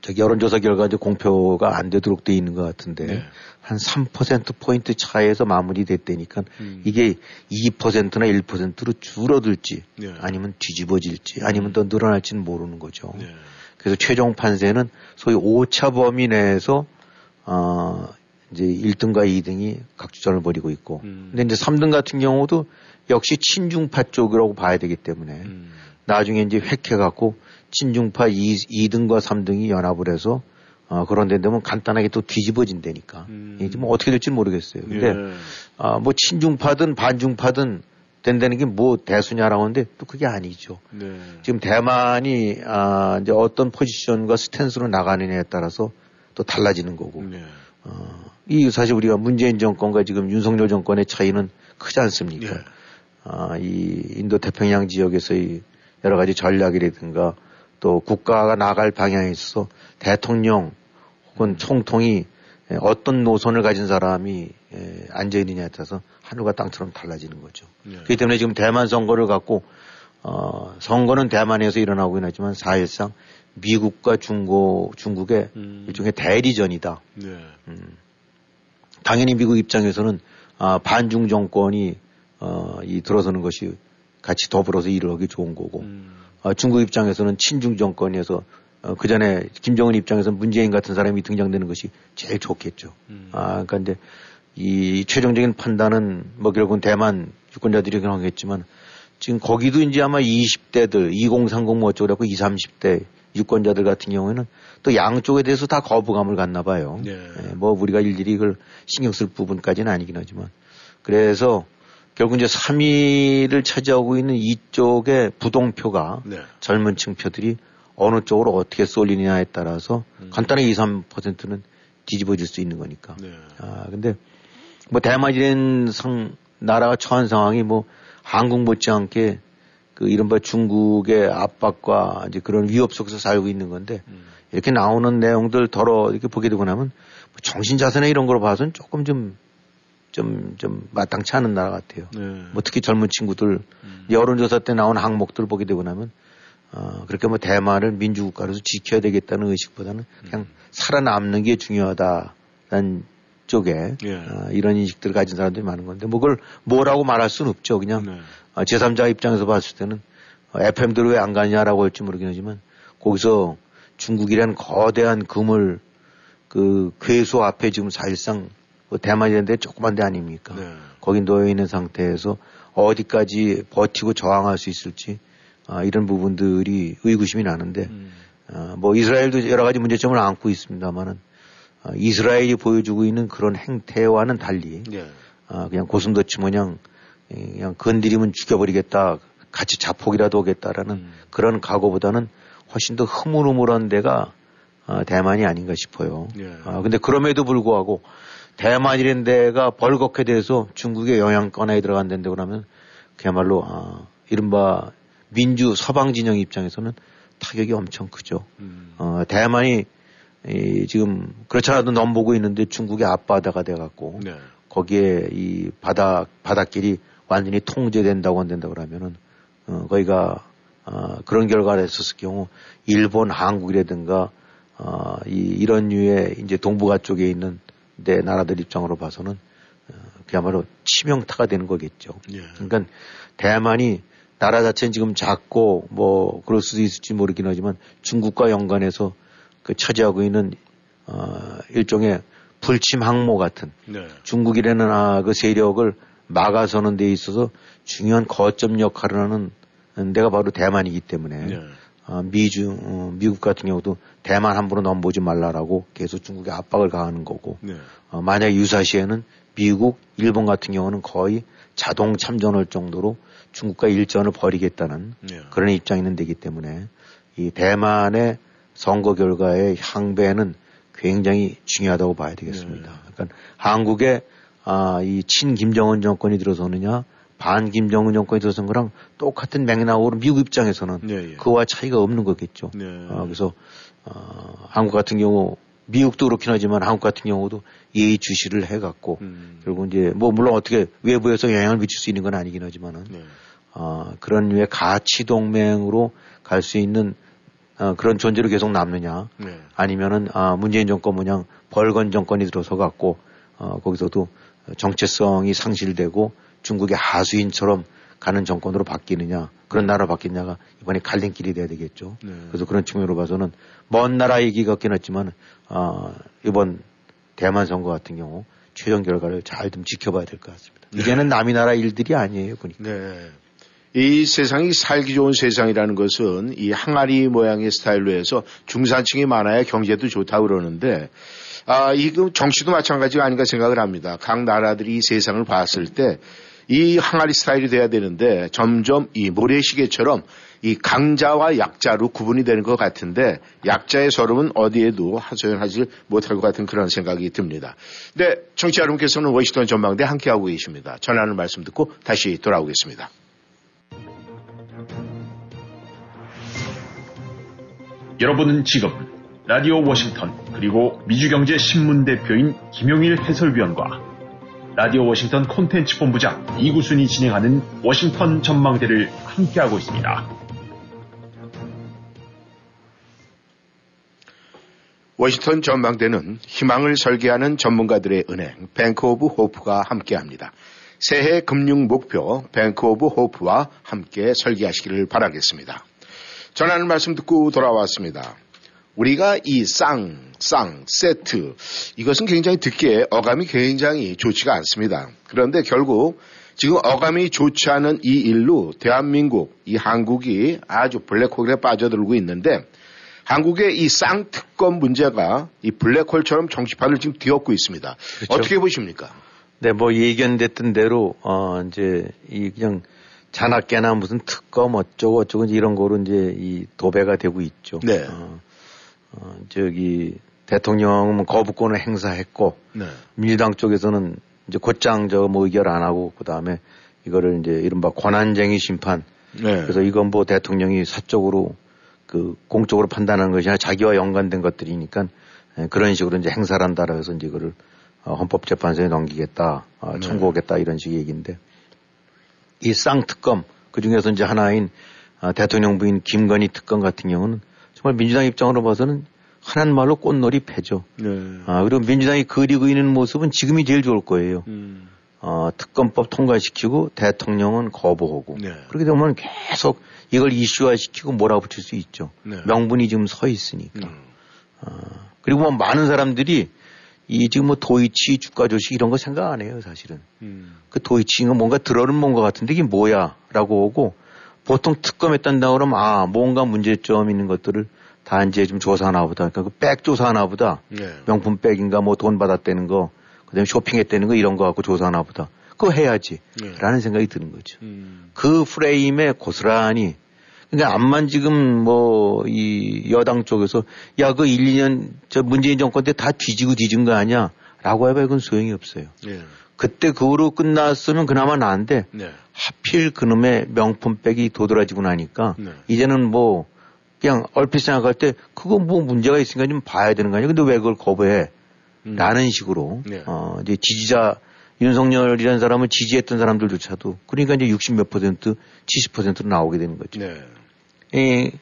저기 여론조사 결과 이제 공표가 안 되도록 돼 있는 것 같은데 네. 한3% 포인트 차이에서 마무리됐다니까 음. 이게 2%나 1%로 줄어들지 네. 아니면 뒤집어질지 아니면 더 늘어날지는 모르는 거죠. 네. 그래서 최종 판세는 소위 오차 범위 내에서 어 이제 1등과 2등이 각주전을 벌이고 있고 음. 근데 이제 3등 같은 경우도 역시 친중파 쪽이라고 봐야 되기 때문에 음. 나중에 이제 획해 갖고 친중파 2, 2등과 3등이 연합을 해서 어, 그런 데 되면 간단하게 또 뒤집어진다니까. 음. 이게 뭐 어떻게 될지 모르겠어요. 근데 예. 아, 뭐 친중파든 반중파든 된다는 게 뭐 대수냐라고 하는데 또 그게 아니죠. 네. 지금 대만이 아, 이제 어떤 포지션과 스탠스로 나가느냐에 따라서 또 달라지는 거고. 네. 어, 이 사실 우리가 문재인 정권과 지금 윤석열 정권의 차이는 크지 않습니까? 예. 아, 이 인도 태평양 지역에서의 여러 가지 전략이라든가 또 국가가 나갈 방향에 있어서 대통령 혹은 총통이 어떤 노선을 가진 사람이 에, 앉아 있느냐에 따라서 하늘과 땅처럼 달라지는 거죠. 네. 그렇기 때문에 지금 대만 선거를 갖고 어, 선거는 대만에서 일어나고 있긴 하지만 사실상 미국과 중국 중국의 음. 일종의 대리전이다. 네. 당연히 미국 입장에서는 아, 반중 정권이 어, 이 들어서는 것이 같이 더불어서 일을 하기 좋은 거고 음. 어, 중국 입장에서는 친중 정권에서 어, 그 전에 김정은 입장에서는 문재인 같은 사람이 등장되는 것이 제일 좋겠죠. 음. 아, 그러니까 이제 이 최종적인 판단은 뭐 결국은 대만 유권자들이 하겠지만 지금 거기도 이제 아마 20대들 2030 뭐 어쩌고 20, 30대 유권자들 같은 경우에는 또 양쪽에 대해서 다 거부감을 갖나 봐요. 네. 예, 뭐 우리가 일일이 이걸 신경 쓸 부분까지는 아니긴 하지만 그래서 결국 이제 3위를 차지하고 있는 이쪽의 부동표가 네. 젊은 층 표들이 어느 쪽으로 어떻게 쏠리느냐에 따라서 간단하게 2, 3%는 뒤집어질 수 있는 거니까. 네. 아, 근데 뭐 대만이라는 상, 나라가 처한 상황이 뭐 한국 못지않게 그 이른바 중국의 압박과 이제 그런 위협 속에서 살고 있는 건데 음. 이렇게 나오는 내용들 덜어 이렇게 보게 되고 나면 뭐 정신 자세나 이런 걸 봐서는 조금 좀, 좀, 좀 마땅치 않은 나라 같아요. 네. 뭐 특히 젊은 친구들 음. 여론조사 때 나온 항목들 보게 되고 나면 어, 그렇게 뭐 대만을 민주국가로서 지켜야 되겠다는 의식보다는 그냥 살아남는 게 중요하다는 쪽에 예. 어, 이런 인식들을 가진 사람들이 많은 건데 뭐 그걸 뭐라고 말할 수는 없죠. 그냥 네. 어, 제3자 입장에서 봤을 때는 어, FM대로 왜안 가냐라고 할지 모르긴 하지만 거기서 중국이라는 거대한 금을 그 괴수 앞에 지금 사실상 뭐 대만이라는데 조그만 데 아닙니까? 네. 거기 놓여 있는 상태에서 어디까지 버티고 저항할 수 있을지 아, 이런 부분들이 의구심이 나는데 음. 어, 뭐 이스라엘도 여러 가지 문제점을 안고 있습니다만은 어, 이스라엘이 보여주고 있는 그런 행태와는 달리 네. 아, 그냥 고슴도치 모양 예, 그냥 건드리면 죽여버리겠다 같이 자폭이라도 오겠다라는 음. 그런 각오보다는 훨씬 더 흐물흐물한 데가 아, 대만이 아닌가 싶어요. 예. 아, 근데 그럼에도 불구하고 대만이라는 데가 벌겋게 돼서 중국의 영향권에 들어간다고 그러면 그야말로 아, 이른바 민주 서방 진영 입장에서는 타격이 엄청 크죠. 음. 어, 대만이 이, 지금 그렇잖아도 넘보고 있는데 중국의 앞바다가 돼갖고 네. 거기에 이 바닥 바닷길이 완전히 통제된다고 안 된다고 그러면은 어, 거기가 어, 그런 결과를 했었을 경우 일본, 한국이라든가 어, 이, 이런 류의 이제 동북아 쪽에 있는 내 나라들 입장으로 봐서는 어, 그야말로 치명타가 되는 거겠죠. 예. 그러니까 대만이 나라 자체는 지금 작고 뭐 그럴 수도 있을지 모르긴 하지만 중국과 연관해서 그 차지하고 있는 어 일종의 불침 항모 같은 네. 중국이라는 아, 그 세력을 막아서는 데 있어서 중요한 거점 역할을 하는 데가 바로 대만이기 때문에 네. 아, 미주 어, 미국 같은 경우도 대만 함부로 넘보지 말라라고 계속 중국에 압박을 가하는 거고 네. 어, 만약 유사시에는 미국, 일본 같은 경우는 거의 자동 참전할 정도로 중국과 일전을 벌이겠다는 네. 그런 입장이 있는 데기 때문에 이 대만의 선거 결과의 향배는 굉장히 중요하다고 봐야 되겠습니다. 네. 그러니까 한국의 아, 이 친 김정은 정권이 들어서느냐 반 김정은 정권이 들어선 거랑 똑같은 맥락으로 미국 입장에서는 네, 예. 그와 차이가 없는 거겠죠. 네. 어, 그래서 어, 한국 같은 경우 미국도 그렇긴 하지만 한국 같은 경우도 예의 주시를 해갖고 음. 결국 이제 뭐 물론 어떻게 외부에서 영향을 미칠 수 있는 건 아니긴 하지만은 네. 어, 그런 류의 가치 동맹으로 갈 수 있는 어, 그런 존재로 계속 남느냐 네. 아니면은 아, 문재인 정권 모양 벌건 정권이 들어서 갖고 어, 거기서도 정체성이 상실되고 중국의 하수인처럼 가는 정권으로 바뀌느냐 그런 나라 바뀌느냐가 이번에 갈림길이 돼야 되겠죠. 네. 그래서 그런 측면으로 봐서는 먼 나라 얘기 같긴 했지만 어, 이번 대만 선거 같은 경우 최종 결과를 잘 좀 지켜봐야 될 것 같습니다. 이제는 남이 나라 일들이 아니에요 보니까. 네. 이 세상이 살기 좋은 세상이라는 것은 이 항아리 모양의 스타일로 해서 중산층이 많아야 경제도 좋다고 그러는데 아, 이거 정치도 마찬가지가 아닌가 생각을 합니다. 각 나라들이 이 세상을 봤을 때 이 항아리 스타일이 돼야 되는데 점점 이 모래시계처럼 이 강자와 약자로 구분이 되는 것 같은데 약자의 서름은 어디에도 하소연하지 못할 것 같은 그런 생각이 듭니다. 네, 청취자 여러분께서는 워싱턴 전망대 함께하고 계십니다. 전하는 말씀 듣고 다시 돌아오겠습니다. 여러분은 지금 라디오 워싱턴 그리고 미주경제 신문 대표인 김용일 해설위원과 라디오 워싱턴 콘텐츠 본부장 이구순이 진행하는 워싱턴 전망대를 함께하고 있습니다. 워싱턴 전망대는 희망을 설계하는 전문가들의 은행 Bank of Hope가 함께합니다. 새해 금융 목표 Bank of Hope와 함께 설계하시기를 바라겠습니다. 전하는 말씀 듣고 돌아왔습니다. 우리가 이 쌍, 쌍, 세트 이것은 굉장히 듣기에 어감이 굉장히 좋지가 않습니다. 그런데 결국 지금 어감이 좋지 않은 이 일로 대한민국, 이 한국이 아주 블랙홀에 빠져들고 있는데 한국의 이 쌍특검 문제가 이 블랙홀처럼 정치판을 지금 뒤엎고 있습니다. 그렇죠. 어떻게 보십니까? 네, 뭐 예견됐던 대로 어 이제 이 그냥 잔악계나 무슨 특검 어쩌고 어쩌고 이런 거로 이제 이 도배가 되고 있죠. 네. 어, 어 저기 대통령은 거부권을 행사했고 네. 민주당 쪽에서는 이제 곧장 저뭐 의결 안 하고 그 다음에 이거를 이제 이른바 권한쟁의 심판. 네. 그래서 이건 뭐 대통령이 사적으로 그 공적으로 판단하는 것이 아니라 자기와 연관된 것들이니까 예, 그런 식으로 이제 행사를 한다라 해서 이제 이거를 어, 헌법재판소에 넘기겠다, 어, 네. 청구하겠다 이런 식의 얘기인데 이 쌍특검 그 중에서 이제 하나인 어, 대통령 부인 김건희 특검 같은 경우는 정말 민주당 입장으로 봐서는 하나는 말로 꽃놀이 패죠. 네. 아, 그리고 민주당이 그리고 있는 모습은 지금이 제일 좋을 거예요. 음. 어, 특검법 통과시키고 대통령은 거부하고 네. 그렇게 되면 계속 이걸 이슈화시키고 몰아붙일 수 있죠. 네. 명분이 지금 서 있으니까. 음. 그리고 뭐 많은 사람들이 이 지금 뭐 도이치 주가 조식 이런 거 생각 안 해요, 사실은. 음. 그 도이치는 뭔가 들어는 뭔가 같은데 이게 뭐야? 라고 오고 보통 특검했단다 그러면 아, 뭔가 문제점 있는 것들을 다 이제 좀 조사하나 보다. 그러니까 그 백 조사하나 보다. 네. 명품 백인가 뭐 돈 받았다는 거, 그 다음에 쇼핑했다는 거 이런 거 갖고 조사하나 보다. 그거 해야지. 네. 라는 생각이 드는 거죠. 음. 그 프레임에 고스란히 그러니까 암만 지금 뭐 이 여당 쪽에서 야 그 1, 2년 저 문재인 정권 때 다 뒤지고 뒤진 거 아니야? 라고 해봐 이건 소용이 없어요. 네. 그때 그 후로 끝났으면 그나마 나은데 네. 하필 그놈의 명품백이 도드라지고 나니까 네. 이제는 뭐 그냥 얼핏 생각할 때 그거 뭐 문제가 있으니까 좀 봐야 되는 거 아니야? 근데 왜 그걸 거부해? 음. 라는 식으로 네. 어 이제 지지자 윤석열이라는 사람을 지지했던 사람들조차도 그러니까 이제 60 몇 퍼센트, 70 퍼센트로 나오게 되는 거죠. 네. 예.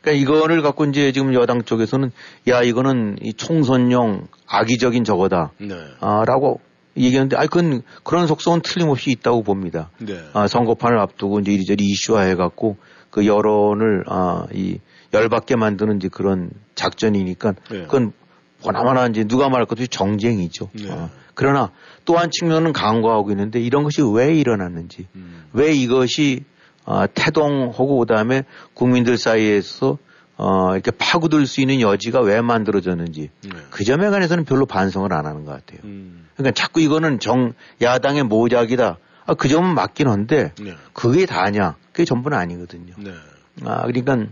그러니까 이거를 갖고 이제 지금 여당 쪽에서는 야 이거는 이 총선용 악의적인 저거다. 네. 아, 라고 얘기하는데, 아, 그건 그런 속성은 틀림없이 있다고 봅니다. 네. 아, 선거판을 앞두고 이제 이리저리 이슈화해갖고 그 여론을 아, 이 열받게 만드는 이제 그런 작전이니까 네. 그건 보나마나 이제 누가 말할 것도 정쟁이죠. 네. 아, 그러나 또한 측면은 강구하고 있는데 이런 것이 왜 일어났는지, 음. 왜 이것이 아, 태동하고 그다음에 국민들 사이에서 어, 이렇게 파고들 수 있는 여지가 왜 만들어졌는지 네. 그 점에 관해서는 별로 반성을 안 하는 것 같아요. 음. 그러니까 자꾸 이거는 정 야당의 모작이다. 아, 그 점은 맞긴 한데 네. 그게 다냐? 그게 전부는 아니거든요. 네. 아, 그러니까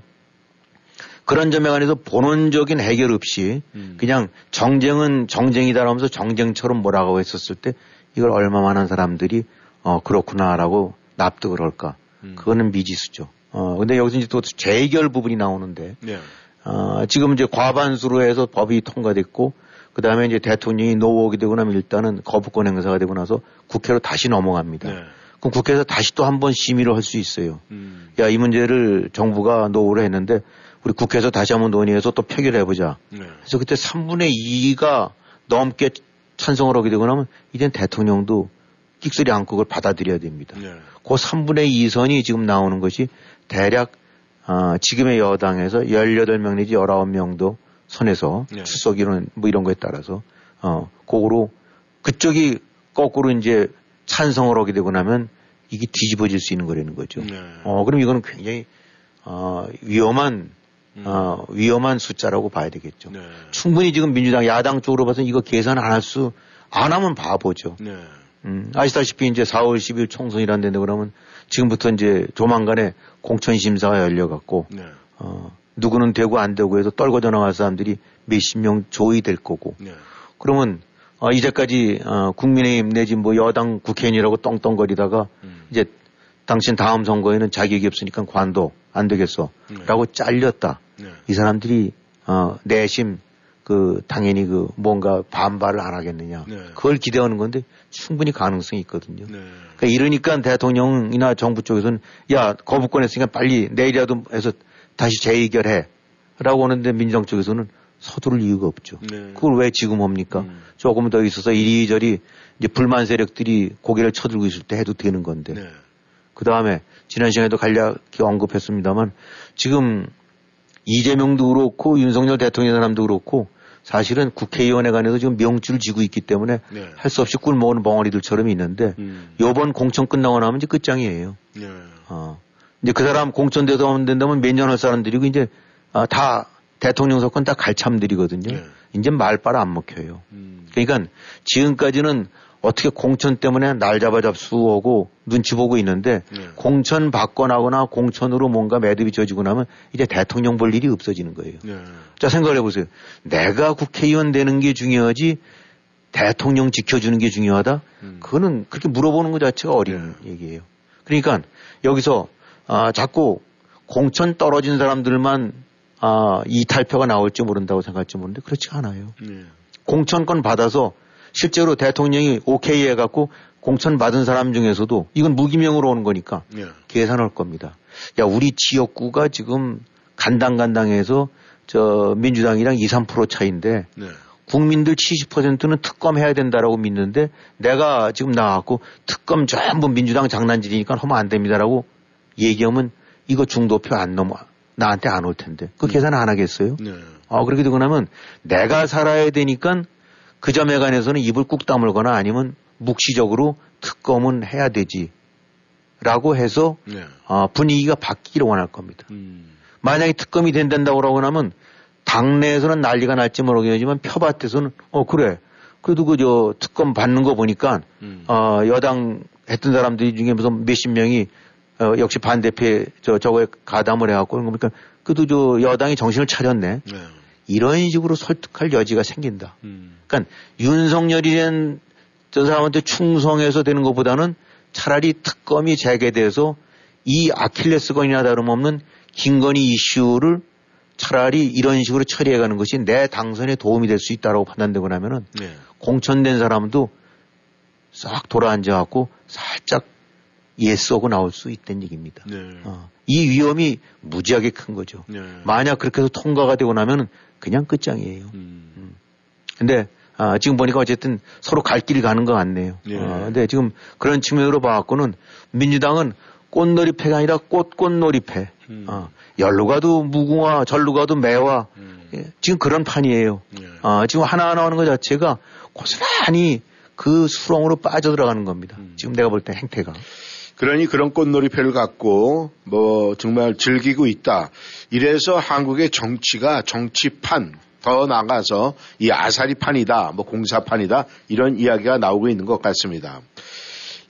그런 점에 관해서 본원적인 해결 없이 음. 그냥 정쟁은 정쟁이다라면서 정쟁처럼 몰아가고 했었을 때 이걸 얼마만한 사람들이 어 그렇구나라고 납득을 할까? 음. 그거는 미지수죠. 어 근데 여기서 이제 또 재결 부분이 나오는데 네. 어, 지금 이제 과반수로 해서 법이 통과됐고, 그 다음에 이제 대통령이 노오게 되고 나면 일단은 거부권 행사가 되고 나서 국회로 다시 넘어갑니다. 네. 그럼 국회에서 다시 또 한 번 심의를 할 수 있어요. 음. 야, 이 문제를 정부가 노후를 했는데, 우리 국회에서 다시 한번 논의해서 또 표결해보자. 네. 그래서 그때 3분의 2가 넘게 찬성을 하게 되고 나면, 이젠 대통령도 끽소리 않고 그걸 받아들여야 됩니다. 네. 그 3분의 2선이 지금 나오는 것이 대략 어, 지금의 여당에서 18명 내지 19명도 선에서 네. 출석이론 뭐 이런 거에 따라서 어, 그거로 그쪽이 거꾸로 이제 찬성을 하게 되고 나면 이게 뒤집어질 수 있는 거라는 거죠. 네. 어, 그럼 이거는 굉장히 어, 위험한 음. 어, 위험한 숫자라고 봐야 되겠죠. 네. 충분히 지금 민주당 야당 쪽으로 봐서 이거 계산 안 할 수 안 하면 바보죠. 네. 음, 아시다시피 이제 4월 10일 총선이란데 그러면 지금부터 이제 조만간에 공천 심사가 열려갖고 네. 어, 누구는 되고 안 되고 해서 떨궈져 나갈 사람들이 몇십 명 조이 될 거고 네. 그러면 어, 이제까지 어, 국민의힘 내지 뭐 여당 국회의원이라고 떵떵거리다가 음. 이제 당신 다음 선거에는 자격이 없으니까 관도 안 되겠어 네. 라고 잘렸다. 네. 이 사람들이 어, 내심 그 당연히 그 뭔가 반발을 안 하겠느냐. 네. 그걸 기대하는 건데 충분히 가능성이 있거든요. 네. 그러니까 이러니까 대통령이나 정부 쪽에서는 야 거부권 했으니까 빨리 내일이라도 해서 다시 재의결해 라고 하는데 민주당 쪽에서는 서두를 이유가 없죠. 네. 그걸 왜 지금 합니까? 음. 조금 더 있어서 이리저리 이제 불만 세력들이 고개를 쳐들고 있을 때 해도 되는 건데 네. 그 다음에 지난 시간에도 간략히 언급했습니다만 지금 이재명도 그렇고 윤석열 대통령 사람도 그렇고 사실은 국회의원에 관해서 지금 명줄 지고 있기 때문에 네. 할수 없이 꿀 먹은 벙어리들처럼 있는데 음. 요번 공천 끝나고 나면 이제 끝장이에요. 네. 어. 이제 그 사람 공천돼서 하면 된다면 몇 년 할 사람들이고 이제 아, 다 대통령 선권 다 갈참들이거든요. 네. 이제 말빨 안 먹혀요. 음. 그러니까 지금까지는 어떻게 공천 때문에 날 잡아 잡수오고 눈치 보고 있는데 네. 공천 받고 나거나 공천으로 뭔가 매듭이 져지고 나면 이제 대통령 볼 일이 없어지는 거예요. 네. 자 생각을 해보세요. 내가 국회의원 되는 게 중요하지 대통령 지켜주는 게 중요하다? 음. 그거는 그렇게 물어보는 것 자체가 어린 얘기예요. 그러니까 여기서 아, 자꾸 공천 떨어진 사람들만 아, 이탈표가 나올지 모른다고 생각할지 모르는데 그렇지 않아요. 네. 공천권 받아서 실제로 대통령이 오케이 해갖고 공천 받은 사람 중에서도 이건 무기명으로 오는 거니까 네. 계산할 겁니다. 야, 우리 지역구가 지금 간당간당해서 저 민주당이랑 2, 3% 차인데 네. 국민들 70%는 특검 해야 된다라고 믿는데 내가 지금 나왔고 특검 전부 민주당 장난질이니까 하면 안 됩니다라고 얘기하면 이거 중도표 안 넘어 나한테 안 올 텐데 그 계산 안 하겠어요? 네. 아 그렇게 되고 나면 내가 살아야 되니까 그 점에 관해서는 입을 꾹 다물거나 아니면 묵시적으로 특검은 해야 되지 라고 해서 네. 아, 분위기가 바뀌기를 원할 겁니다. 음. 만약에 특검이 된다고 하면 당내에서는 난리가 날지 모르겠지만 표밭에서는 어 그래 그래도 그 저 특검 받는 거 보니까 음. 어 여당 했던 사람들 중에 무슨 몇십 명이 어 역시 반대표 저 저거에 가담을 해갖고 그런 거니까 그래도 저 여당이 정신을 차렸네 네. 이런 식으로 설득할 여지가 생긴다. 음. 그러니까 윤석열이란 저 사람한테 충성해서 되는 것보다는 차라리 특검이 재개돼서 이 아킬레스건이나 다름없는 김건희 이슈를 차라리 이런 식으로 처리해가는 것이 내 당선에 도움이 될 수 있다라고 판단되고 나면은 네. 공천된 사람도 싹 돌아앉아갖고 살짝 예쏘고 나올 수 있다는 얘기입니다. 네. 어, 이 위험이 무지하게 큰 거죠. 네. 만약 그렇게 해서 통과가 되고 나면은 그냥 끝장이에요. 음. 근데 아, 지금 보니까 어쨌든 서로 갈 길이 가는 것 같네요. 예. 어, 근데 지금 그런 측면으로 봐갖고는 민주당은 꽃놀이패가 아니라 꽃꽃놀이패. 음. 어, 열로 가도 무궁화, 절로 가도 매화. 음. 예, 지금 그런 판이에요. 예. 아, 지금 하나하나 하는 것 자체가 고스란히 그 수렁으로 빠져들어가는 겁니다. 음. 지금 내가 볼 때 행태가. 그러니 그런 꽃놀이패를 갖고 뭐 정말 즐기고 있다. 이래서 한국의 정치가 정치판 더 나가서 이 아사리판이다, 뭐 공사판이다 이런 이야기가 나오고 있는 것 같습니다.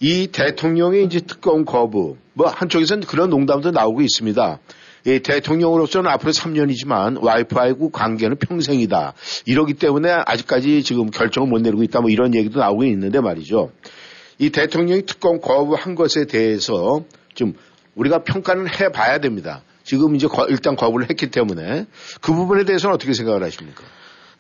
이 대통령의 이제 특검 거부, 뭐 한쪽에서는 그런 농담도 나오고 있습니다. 이 대통령으로서는 앞으로 3년이지만 와이프하고 관계는 평생이다. 이러기 때문에 아직까지 지금 결정을 못 내리고 있다. 뭐 이런 얘기도 나오고 있는데 말이죠. 이 대통령이 특검 거부한 것에 대해서 좀 우리가 평가는 해봐야 됩니다. 지금 이제 거- 일단 거부를 했기 때문에 그 부분에 대해서는 어떻게 생각을 하십니까?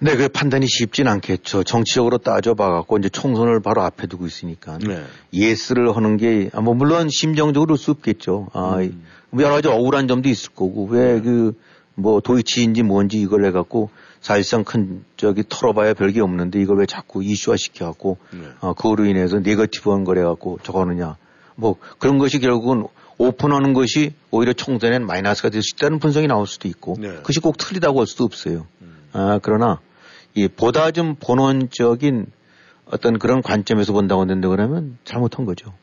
네, 그 판단이 쉽진 않겠죠. 정치적으로 따져봐갖고 이제 총선을 바로 앞에 두고 있으니까. 네. yes를 하는 게, 아, 뭐, 물론 심정적으로 수 없겠죠. 아, 이- 여러 가지 억울한 점도 있을 거고, 왜 그, 뭐, 도이치인지 뭔지 이걸 해갖고, 사실상 큰, 저기, 털어봐야 별게 없는데, 이걸 왜 자꾸 이슈화 시켜갖고, 네. 어, 그거로 인해서 네거티브한 걸 해갖고 저거 하느냐. 뭐, 그런 것이 결국은 오픈하는 것이 오히려 총선엔 마이너스가 될 수 있다는 분석이 나올 수도 있고, 네. 그것이 꼭 틀리다고 할 수도 없어요. 아, 그러나, 이 보다 좀 본원적인 어떤 그런 관점에서 본다고 한다 그러면 잘못한 거죠.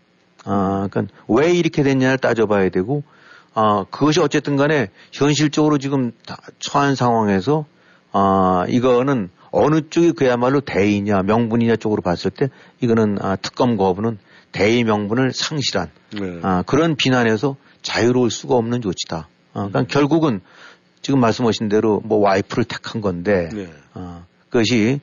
아, 그러니까 왜 이렇게 됐냐를 따져봐야 되고, 아, 그것이 어쨌든 간에 현실적으로 지금 다 처한 상황에서, 아, 이거는 어느 쪽이 그야말로 대의냐, 명분이냐 쪽으로 봤을 때, 이거는 아, 특검 거부는 대의 명분을 상실한, 네. 아, 그런 비난에서 자유로울 수가 없는 조치다. 아, 그러니까 결국은 지금 말씀하신 대로 뭐 와이프를 택한 건데, 네. 아, 그것이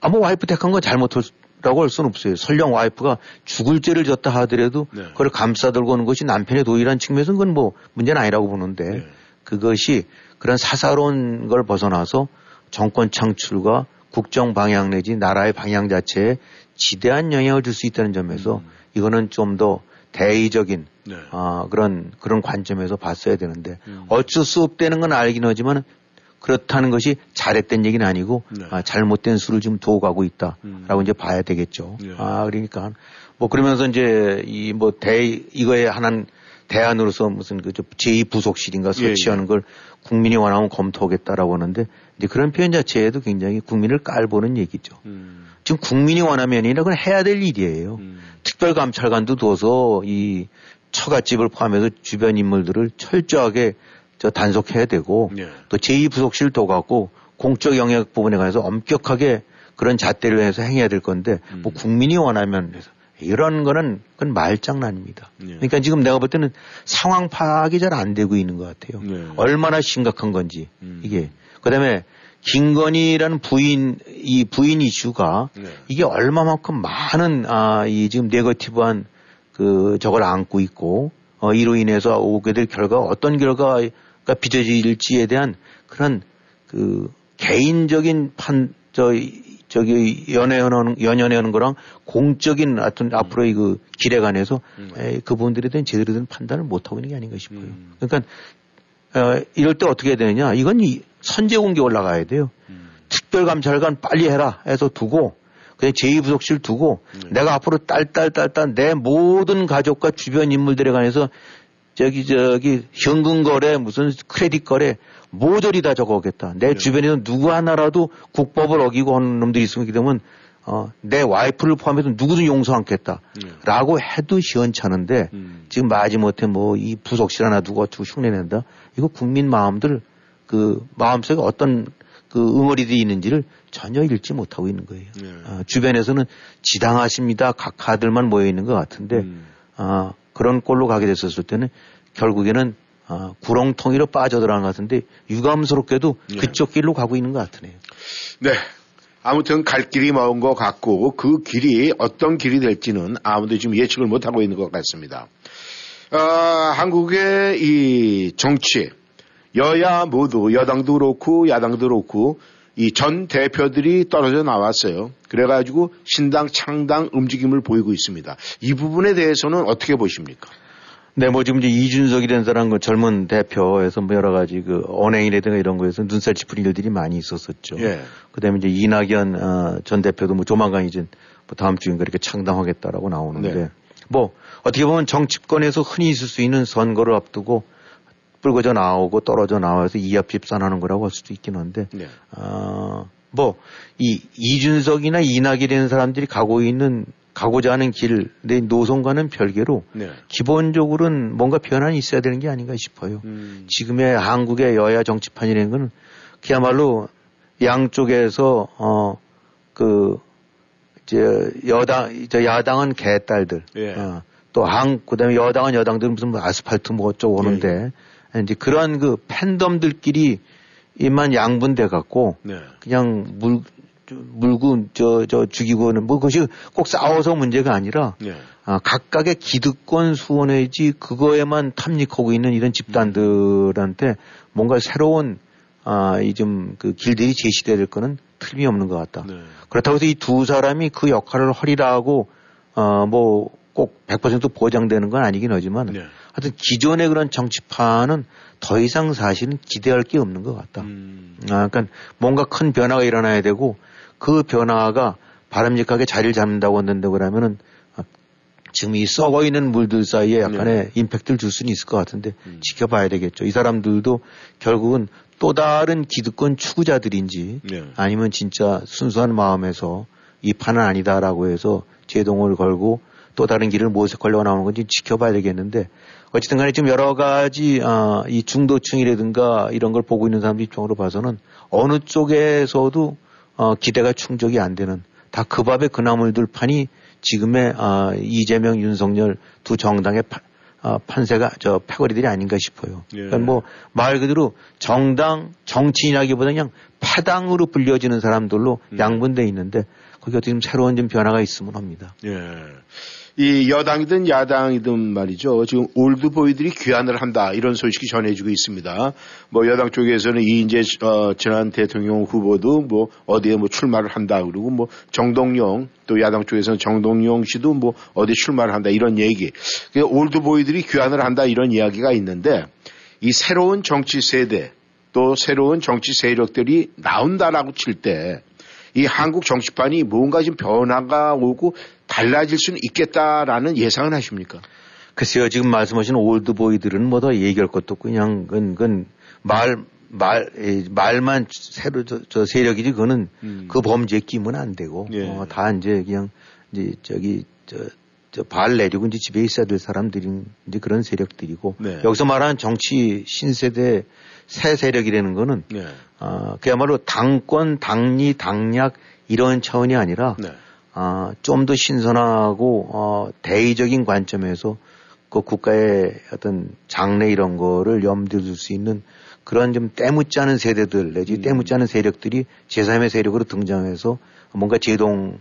아, 뭐 와이프 택한 건 잘못라고 할 수는 없어요. 설령 와이프가 죽을 죄를 졌다 하더라도 네. 그걸 감싸들고 오는 것이 남편의 도의란 측면에서는 그건 뭐 문제는 아니라고 보는데 네. 그것이 그런 사사로운 걸 벗어나서 정권 창출과 국정 방향 내지 나라의 방향 자체에 지대한 영향을 줄 수 있다는 점에서 음. 이거는 좀 더 대의적인 네. 어, 그런 그런 관점에서 봤어야 되는데 음. 어쩔 수 없다는 건 알긴 하지만 그렇다는 것이 잘했던 얘기는 아니고 네. 아, 잘못된 수를 지금 두고 가고 있다라고 음. 이제 봐야 되겠죠. 네. 아 그러니까 뭐 그러면서 이제 이 뭐 대 이거에 하나는 대안으로서 무슨 그 제2 부속실인가 설치하는 예, 예. 걸 국민이 원하면 검토하겠다라고 하는데 이제 그런 표현 자체에도 굉장히 국민을 깔보는 얘기죠. 음. 지금 국민이 원하면이라 그건 해야 될 일이에요. 음. 특별감찰관도 둬서 이 처갓집을 포함해서 주변 인물들을 철저하게 저 단속해야 되고 예. 또 제2부속실 도 갖고 공적 영역 부분에 관해서 엄격하게 그런 잣대를 해서 행해야 될 건데 뭐 음. 뭐 국민이 원하면 이런 거는 그건 말장난입니다. 예. 그러니까 지금 내가 볼 때는 상황 파악이 잘 안 되고 있는 것 같아요. 예. 얼마나 심각한 건지 음. 이게 그다음에 김건희라는 부인 이 부인 이슈가 네. 이게 얼마만큼 많은 아이 지금 네거티브한 그 저걸 안고 있고 어 이로 인해서 오게 될 결과 어떤 결과 그러니까 빚어질지에 대한 그런 그 개인적인 판, 저, 저기 연애하는, 연연하는 거랑 공적인 하여튼 음. 앞으로의 그 길에 관해서 음. 에, 그분들에 대한 제대로 된 판단을 못 하고 있는 게 아닌가 싶어요. 음. 그러니까, 어, 이럴 때 어떻게 해야 되느냐. 이건 이 선제 공개 올라가야 돼요. 음. 특별감찰관 빨리 해라 해서 두고 그냥 제2부속실 두고 음. 내가 앞으로 딸딸딸딸 내 모든 가족과 주변 인물들에 관해서 저기 저기 현금 거래 무슨 크레딧 거래 모조리 다 적어오겠다. 내 네. 주변에는 누구 하나라도 국법을 어기고 하는 놈들이 있으면 그러면 어, 내 와이프를 포함해서 누구든 용서 않겠다. 네. 라고 해도 시원찮은데 음. 지금 마지못해 뭐 이 부속실 하나 두고 어쩌고 흉내낸다. 이거 국민 마음들 그 마음속에 어떤 그 응어리들이 있는지를 전혀 읽지 못하고 있는 거예요. 네. 어, 주변에서는 지당하십니다. 각하들만 모여 있는 것 같은데 음. 어, 그런 꼴로 가게 됐었을 때는 결국에는 어, 구렁텅이로 빠져들어간 것 같은데 유감스럽게도 네. 그쪽 길로 가고 있는 것 같으네요. 네. 아무튼 갈 길이 먼 것 같고 그 길이 어떤 길이 될지는 아무도 지금 예측을 못하고 있는 것 같습니다. 어, 한국의 이 정치, 여야 모두 여당도 그렇고 야당도 그렇고 이 전 대표들이 떨어져 나왔어요. 그래가지고 신당 창당 움직임을 보이고 있습니다. 이 부분에 대해서는 어떻게 보십니까? 네, 뭐 지금 이제 이준석이라는 사람 그 젊은 대표에서 뭐 여러 가지 그 언행이라든가 이런 거에서 눈살 찌푸린 일들이 많이 있었었죠. 예. 그 다음에 이제 이낙연 어, 전 대표도 뭐 조만간 이제 뭐 다음 주인가 이렇게 창당하겠다라고 나오는데 네. 뭐 어떻게 보면 정치권에서 흔히 있을 수 있는 선거를 앞두고 불거져 나오고 떨어져 나와서 이합집산하는 거라고 할 수도 있긴 한데, 네. 어, 뭐, 이, 이준석이나 이낙이라는 사람들이 가고 있는, 가고자 하는 길, 내 노선과는 별개로, 네. 기본적으로는 뭔가 변환이 있어야 되는 게 아닌가 싶어요. 음. 지금의 한국의 여야 정치판이라는 건 그야말로 양쪽에서, 어, 그, 이제 여당, 저 야당은 개딸들. 예. 어, 또 한, 그 다음에 여당은 여당들은 무슨 뭐 아스팔트 뭐 어쩌고 오는데, 예. 예. 이제 그러한 그 팬덤들끼리 이만 양분돼 갖고 네. 그냥 물 물고 저 저 죽이고는 뭐 그것이 꼭 싸워서 문제가 아니라 네. 아, 각각의 기득권 수원회지 그거에만 탐닉하고 있는 이런 집단들한테 뭔가 새로운 아, 이 좀 그 길들이 제시돼야 될 거는 틀림이 없는 것 같다. 네. 그렇다고 해서 이 두 사람이 그 역할을 허리라고 어, 뭐 꼭 100% 보장되는 건 아니긴 하지만 네. 하여튼 기존의 그런 정치판은 더 이상 사실은 기대할 게 없는 것 같다. 음. 아, 그러니까 뭔가 큰 변화가 일어나야 되고 그 변화가 바람직하게 자리를 잡는다고 한다 그러면은 지금 이 썩어 있는 물들 사이에 약간의 네. 임팩트를 줄 수는 있을 것 같은데 음. 지켜봐야 되겠죠. 이 사람들도 결국은 또 다른 기득권 추구자들인지 네. 아니면 진짜 순수한 마음에서 이 판은 아니다라고 해서 제동을 걸고 또 다른 길을 모색하려고 나오는 건지 지켜봐야 되겠는데 어쨌든 간에 지금 여러 가지 아, 이 중도층이라든가 이런 걸 보고 있는 사람들 입장으로 봐서는 어느 쪽에서도 어, 기대가 충족이 안 되는 다 그 밥에 그 나물들 판이 지금의 아, 이재명, 윤석열 두 정당의 파, 아, 판세가 저 패거리들이 아닌가 싶어요. 예. 그러니까 뭐 말 그대로 정당 정치인이라기보다 그냥 패당으로 불려지는 사람들로 음. 양분돼 있는데 거기 어떻게 좀 새로운 좀 변화가 있으면 합니다. 예. 이 여당이든 야당이든 말이죠. 지금 올드보이들이 귀환을 한다 이런 소식이 전해지고 있습니다. 뭐 여당 쪽에서는 이인재 어, 지난 대통령 후보도 뭐 어디에 뭐 출마를 한다 그리고 뭐 정동영 또 야당 쪽에서는 정동영 씨도 뭐 어디 출마를 한다 이런 얘기. 그 올드보이들이 귀환을 한다 이런 이야기가 있는데 이 새로운 정치 세대 또 새로운 정치 세력들이 나온다라고 칠 때 이 한국 정치판이 뭔가 좀 변화가 오고 달라질 수는 있겠다라는 예상은 하십니까? 글쎄요, 지금 말씀하신 올드보이들은 뭐 더 얘기할 것도 없고 그냥 그건, 그건 말, 말, 말만 새로 저, 저 세력이지 그거는 음. 그 범죄에 끼면 안 되고 예. 어, 다 이제 그냥 이제 저기 저, 저발 내리고 이제 집에 있어야 될 사람들인 이제 그런 세력들이고 네. 여기서 말하는 정치 신세대 새 세력이라는 거는 네. 어, 그야말로 당권, 당리, 당략 이런 차원이 아니라 네. 어, 좀 더 신선하고 어, 대의적인 관점에서 그 국가의 어떤 장래 이런 거를 염두에 둘 수 있는 그런 좀 때묻지 않은 세대들 내지 음. 때묻지 않은 세력들이 제3의 세력으로 등장해서 뭔가 제동을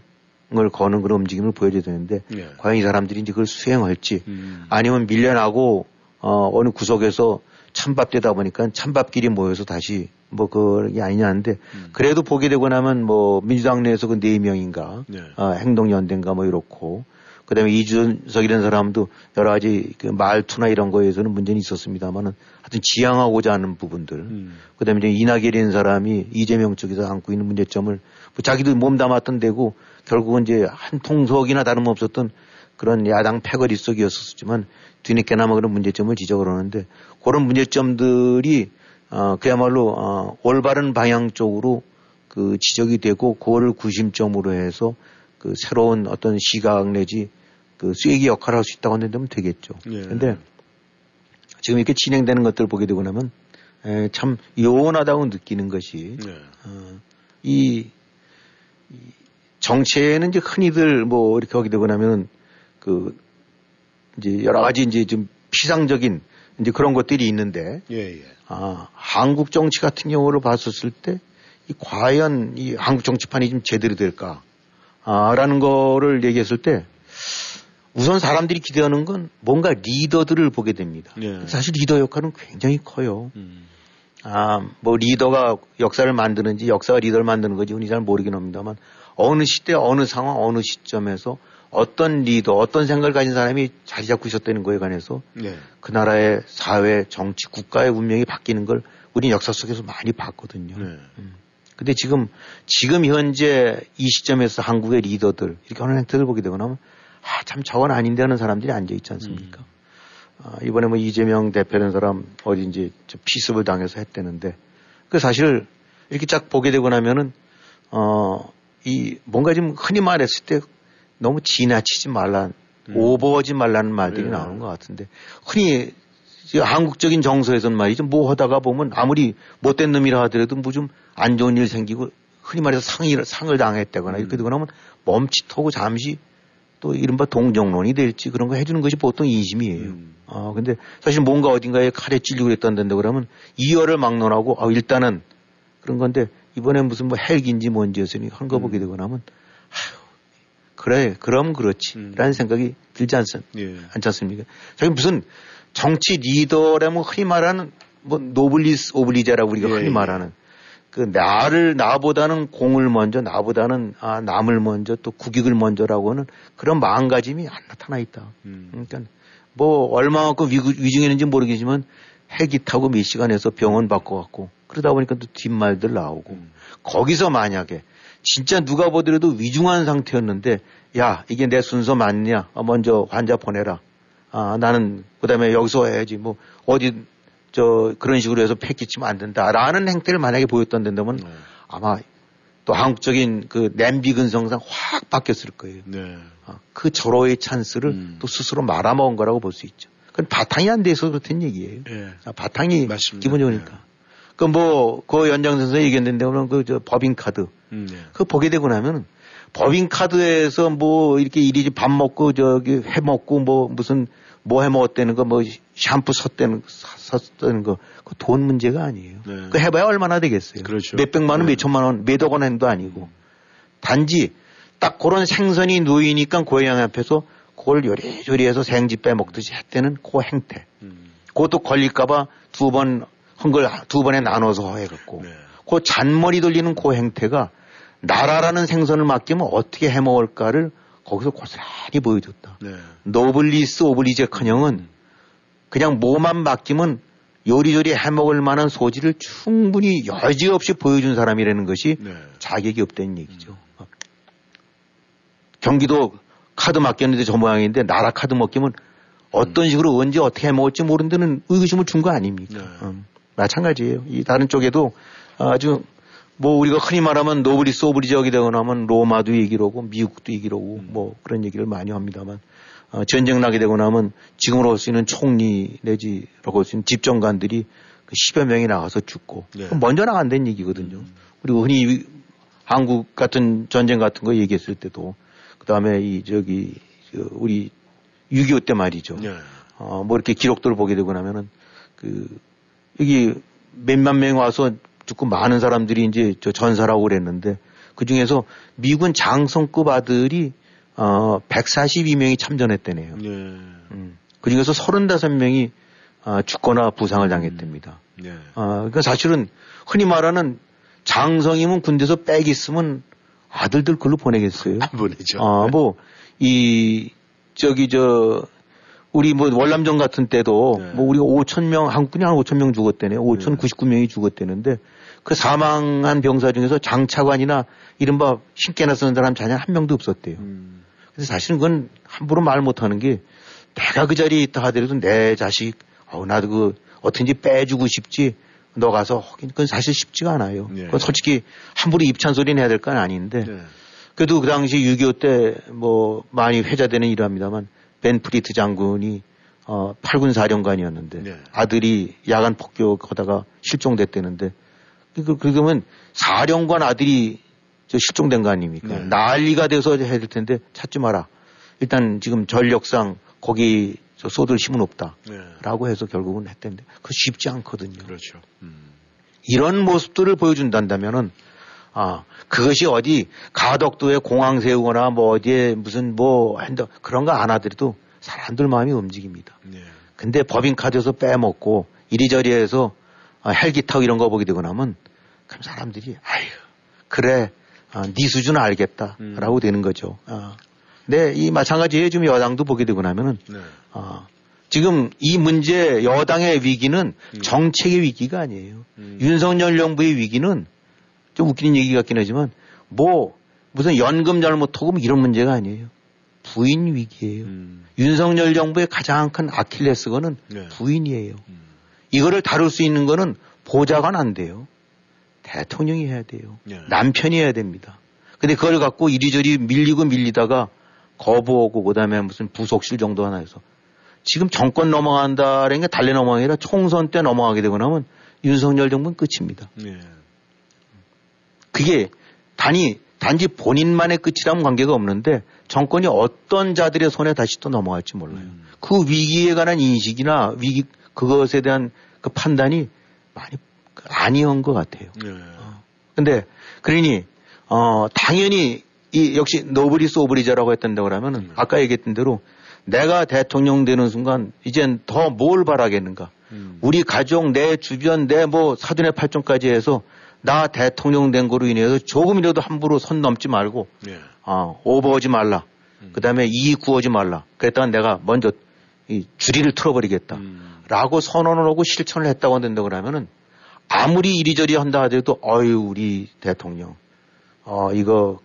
거는 그런 움직임을 보여줘야 되는데 네. 과연 이 사람들이 이제 그걸 수행할지 음. 아니면 밀려나고 어, 어느 구석에서 찬밥 되다 보니까 찬밥끼리 모여서 다시 뭐 그게 아니냐는데 음. 그래도 보게 되고 나면 뭐 민주당 내에서 그 네 명인가 네. 어, 행동연대인가 뭐 이렇고 그다음에 이준석이라는 사람도 여러 가지 그 말투나 이런 거에서는 문제는 있었습니다만은 하여튼 지향하고자 하는 부분들 음. 그다음에 이제 이낙연이라는 사람이 이재명 쪽에서 안고 있는 문제점을 뭐 자기도 몸 담았던 데고 결국은 이제 한 통속이나 다름없었던 그런 야당 패거리 속이었었지만 뒤늦게나마 그런 문제점을 지적을 하는데 그런 문제점들이 어, 그야말로 어, 올바른 방향 쪽으로 그 지적이 되고 그거를 구심점으로 해서 그 새로운 어떤 시각 내지 그 쐐기 역할을 할 수 있다고 한다면 되겠죠. 그런데 예. 지금 이렇게 진행되는 것들을 보게 되고 나면 에, 참 요원하다고 느끼는 것이 예. 어, 이, 이 정치에는 이제 흔히들 뭐 이렇게 하게 되고 나면 그 이제 여러 가지 이제 좀 피상적인 이제 그런 것들이 있는데 예, 예. 아, 한국 정치 같은 경우를 봤었을 때 이 과연 이 한국 정치판이 좀 제대로 될까? 아, 라는 거를 얘기했을 때 우선 사람들이 기대하는 건 뭔가 리더들을 보게 됩니다. 예. 사실 리더 역할은 굉장히 커요. 음. 아, 뭐 리더가 역사를 만드는지 역사가 리더를 만드는 건지 우리 잘 모르긴 합니다만 어느 시대, 어느 상황, 어느 시점에서 어떤 리더, 어떤 생각을 가진 사람이 자리 잡고 있었다는 거에 관해서 네. 그 나라의 사회, 정치, 국가의 운명이 바뀌는 걸 우리 역사 속에서 많이 봤거든요. 네. 음. 근데 지금, 지금 현재 이 시점에서 한국의 리더들, 이렇게 하는 행태를 보게 되고 나면, 아, 참 저건 아닌데 하는 사람들이 앉아 있지 않습니까? 음. 아, 이번에 뭐 이재명 대표라는 사람 어딘지 피습을 당해서 했대는데, 그 사실 이렇게 쫙 보게 되고 나면은, 어, 이 뭔가 좀 흔히 말했을 때 너무 지나치지 말라, 음. 오버하지 말라는 말들이 네. 나오는 것 같은데 흔히 한국적인 정서에서는 말이죠. 뭐 하다가 보면 아무리 못된 놈이라 하더라도 뭐 좀 안 좋은 일 생기고 흔히 말해서 상이, 상을 당했다거나 음. 이렇게 되고 나면 멈칫하고 잠시 또 이른바 동정론이 될지 그런 거 해주는 것이 보통 인심이에요. 음. 아, 근데 사실 뭔가 어딘가에 칼에 찔리고 그랬다는데 그러면 이유를 막론하고 아, 일단은 그런 건데 이번에 무슨 뭐 헬기인지 뭔지 해서 한거 보게 되고 나면 아휴, 그래, 그럼 그렇지. 음. 라는 생각이 들지 않, 예. 않지 않습니까? 저기 무슨 정치 리더라면 흔히 말하는 뭐 노블레스 오블리주라고 우리가 예. 흔히 말하는 그 나를 나보다는 공을 먼저 나보다는 아 남을 먼저 또 국익을 먼저라고 하는 그런 마음가짐이 안 나타나 있다. 음. 그러니까 뭐 얼마만큼 위중했는지 모르겠지만 헬기 타고 몇 시간에서 병원 바꿔갖고 그러다 보니까 또 뒷말들 나오고 음. 거기서 만약에 진짜 누가 보더라도 위중한 상태였는데 야 이게 내 순서 맞냐 아, 먼저 환자 보내라 아 나는 그다음에 여기서 해야지 뭐 어디 저 그런 식으로 해서 패기치면 안 된다라는 행태를 만약에 보였던 데면 네. 아마 또 한국적인 그 냄비 근성상 확 바뀌었을 거예요. 네. 아, 그 절호의 찬스를 음. 또 스스로 말아먹은 거라고 볼 수 있죠. 그건 바탕이 안 돼서 그렇다는 얘기예요. 네. 아, 바탕이 맞습니다. 기본적이니까. 네. 그 뭐, 그 연장선에서 얘기했는데, 그러면 그 저 법인카드. 음, 네. 그 보게 되고 나면 법인카드에서 뭐 이렇게 이리 밥 먹고 저기 해 먹고 뭐 무슨 뭐 해 먹었다는 거 뭐 샴푸 섰다는, 섰다는 거. 그 돈 문제가 아니에요. 네. 그 해봐야 얼마나 되겠어요. 그렇죠. 몇백만 원, 네. 몇천만 원, 몇억 원 행도 아니고. 단지 딱 그런 생선이 놓이니까 고양이 앞에서 그걸 요리조리해서 생쥐 빼먹듯이 했다는 그 행태. 음. 그것도 걸릴까봐 두 번, 한 걸 두 번에 나눠서 해갖고. 네. 그 잔머리 돌리는 그 행태가 나라라는 생선을 맡기면 어떻게 해먹을까를 거기서 고스란히 보여줬다. 네. 노블레스 오블리주 커녕은 음. 그냥 뭐만 맡기면 요리조리 해먹을 만한 소질을 충분히 여지없이 보여준 사람이라는 것이 네. 자격이 없다는 얘기죠. 음. 경기도 카드 맡겼는데 저 모양인데 나라 카드 맡기면 어떤 음. 식으로 언제 어떻게 해먹을지 데는 의구심을 준 거 아닙니까? 네. 음, 마찬가지예요. 이 다른 쪽에도 아주 뭐 우리가 흔히 말하면 노블레스 오블리주 얘기 되거나 하면 로마도 얘기를 하고 미국도 얘기를 하고 음. 뭐 그런 얘기를 많이 합니다만 어, 전쟁 나게 되거나 하면 지금으로 할 수 있는 총리 내지라고 할 수 있는 집정관들이 그 10여 명이 나가서 죽고 네. 먼저 나간다는 얘기거든요. 음. 그리고 흔히 한국 같은 전쟁 같은 거 얘기했을 때도 그 다음에 이 저기 우리 6.25 때 말이죠. 네. 어, 뭐 이렇게 기록들을 보게 되고 나면은 그 여기 몇만 명 와서 죽고 많은 사람들이 이제 저 전사라고 그랬는데 그 중에서 미군 장성급 아들이 어 142명이 참전했대네요. 네. 음. 그 중에서 35명이 어, 죽거나 부상을 당했답니다. 음. 네. 어, 그러니까 사실은 흔히 말하는 장성이면 군대에서 빽 있으면 아들들 글로 보내겠어요. 안 <laughs> 보내죠. 아, 뭐, 이, 저기, 저, 우리 뭐 월남전 같은 때도 네. 뭐 우리가 5천 명 한국군이 한 5천 명 죽었대네요. 5천 99명이 죽었대는데 그 사망한 병사 중에서 장차관이나 이른바 힘깨나 쓰는 사람 자녀 한 명도 없었대요. 음. 그래서 사실은 그건 함부로 말 못하는 게 내가 그 자리에 있다 하더라도 내 자식 어 나도 그 어떻게든지 빼주고 싶지 너 가서 하긴 그건 사실 쉽지가 않아요. 네. 그건 솔직히 함부로 입찬 소리 내야 될 건 아닌데 네. 그래도 그 당시 6.25 때 뭐 많이 회자되는 일합니다만 밴 플리트 장군이 어, 8군 사령관이었는데 네. 아들이 야간 폭격하다가 실종됐다는데 그, 그러면 사령관 아들이 저 실종된 거 아닙니까? 네. 난리가 돼서 해야 될 텐데 찾지 마라. 일단 지금 전력상 거기 저 쏟을 힘은 없다. 네. 라고 해서 결국은 했던데 그 쉽지 않거든요. 그렇죠. 음. 이런 모습들을 보여준다면은 아, 그것이 어디 가덕도에 공항 세우거나 뭐 어디에 무슨 뭐 한다 그런 거 안 하더라도 사람들 마음이 움직입니다. 네. 근데 법인카드에서 빼먹고 이리저리 해서 아, 헬기 타고 이런 거 보게 되고 나면 그럼 사람들이 아유 그래 아, 네 수준 은 알겠다라고 음. 되는 거죠. 아. 근데 이 마찬가지에 지금 여당도 보게 되고 나면은 네. 아, 지금 이 문제 여당의 위기는 음. 정책의 위기가 아니에요. 음. 윤석열 정부의 위기는 좀 웃기는 얘기 같긴 하지만 뭐 무슨 연금 잘못하고 뭐 이런 문제가 아니에요. 부인 위기예요. 음. 윤석열 정부의 가장 큰 아킬레스건은 네. 부인이에요. 음. 이거를 다룰 수 있는 거는 보좌관 안 돼요. 대통령이 해야 돼요. 네. 남편이 해야 됩니다. 근데 그걸 갖고 이리저리 밀리고 밀리다가 거부하고 그다음에 무슨 부속실 정도 하나 해서 지금 정권 넘어간다는 게 달래 넘어가기 아니라 총선 때 넘어가게 되고 나면 윤석열 정부는 끝입니다. 네. 그게 단이 단지 본인만의 끝이라면 관계가 없는데 정권이 어떤 자들의 손에 다시 또 넘어갈지 몰라요. 음. 그 위기에 관한 인식이나 위기 그것에 대한 그 판단이 많이 안이한 것 같아요. 네. 어. 근데 그러니 어 당연히 이 역시 노블리스 오블리제라고 했던데 그러면은 음. 아까 얘기했던 대로 내가 대통령 되는 순간 이젠 더 뭘 바라겠는가? 음. 우리 가족, 내 주변, 내 뭐 사돈의 팔촌까지 해서 나 대통령 된 거로 인해서 조금이라도 함부로 선 넘지 말고 예. 어, 오버하지 말라. 음. 그다음에 이익 구하지 말라. 그랬다가 내가 먼저 이 줄이를 틀어버리겠다. 음. 라고 선언을 하고 실천을 했다고 한다 그러면은 아무리 이리저리 한다 하더라도 어유 우리 대통령 어 이거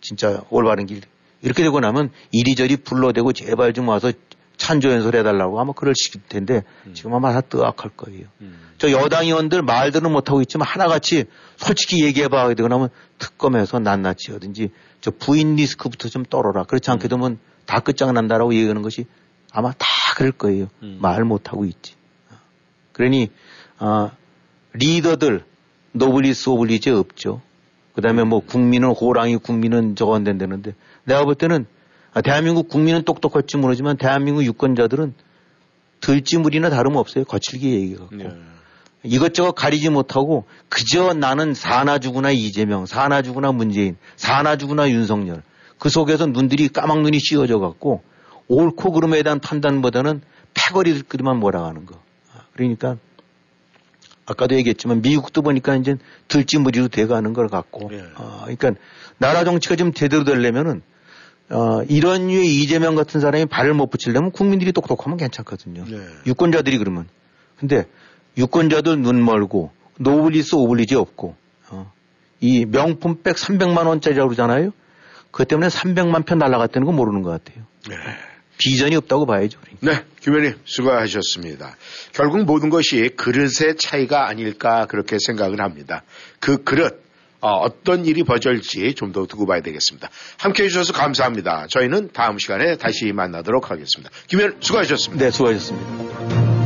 진짜 올바른 길 이렇게 되고 나면 이리저리 불러대고 제발 좀 와서 찬조 연설 해달라고 아마 그럴 시기 텐데 음. 지금 아마 다 뜨악할 거예요. 음. 저 여당 의원들 말들은 못하고 있지만 하나같이 솔직히 얘기해봐 되고 나면 특검에서 낱낱이 하든지 저 부인 리스크부터 좀 떨어라. 그렇지 않게 되면 음. 다 끝장난다라고 얘기하는 것이 아마 다 그럴 거예요. 음. 말 못하고 있지. 그러니 아, 리더들 노블리스 오블리제 없죠. 그 다음에 뭐 국민은 호랑이 국민은 안 된다는데 내가 볼 때는 아, 대한민국 국민은 똑똑할지 모르지만 대한민국 유권자들은 들쥐무리나 다름없어요. 거칠게 얘기해갖고. 네. 이것저것 가리지 못하고 그저 나는 사나 죽으나 이재명, 사나 죽으나 문재인, 사나 죽으나 윤석열. 그 속에서 눈들이 까막 눈이 씌워져 갖고 옳고 그름에 대한 판단보다는 패거리들끼리만 몰아가는 거. 그러니까 아까도 얘기했지만 미국도 보니까 이제 들쥐무리로 돼가는 것 같고. 예. 아, 그러니까 나라 정치가 좀 제대로 되려면은 어, 이런 류의 이재명 같은 사람이 발을 못 붙이려면 국민들이 똑똑하면 괜찮거든요. 네. 유권자들이 그러면. 근데 유권자들 눈 멀고 노블리스 오블리지 없고 어, 이 명품백 300만 원짜리라고 그러잖아요. 그것 때문에 300만 편 날라갔다는 거 모르는 것 같아요. 네. 비전이 없다고 봐야죠. 그러니까. 네, 김현님 수고하셨습니다. 결국 모든 것이 그릇의 차이가 아닐까 그렇게 생각을 합니다. 그 그릇 어, 떤 일이 벌어질지 좀 더 두고 봐야 되겠습니다. 함께 해 주셔서 감사합니다. 저희는 다음 시간에 다시 만나도록 하겠습니다. 김현 수고하셨습니다. 네, 수고하셨습니다.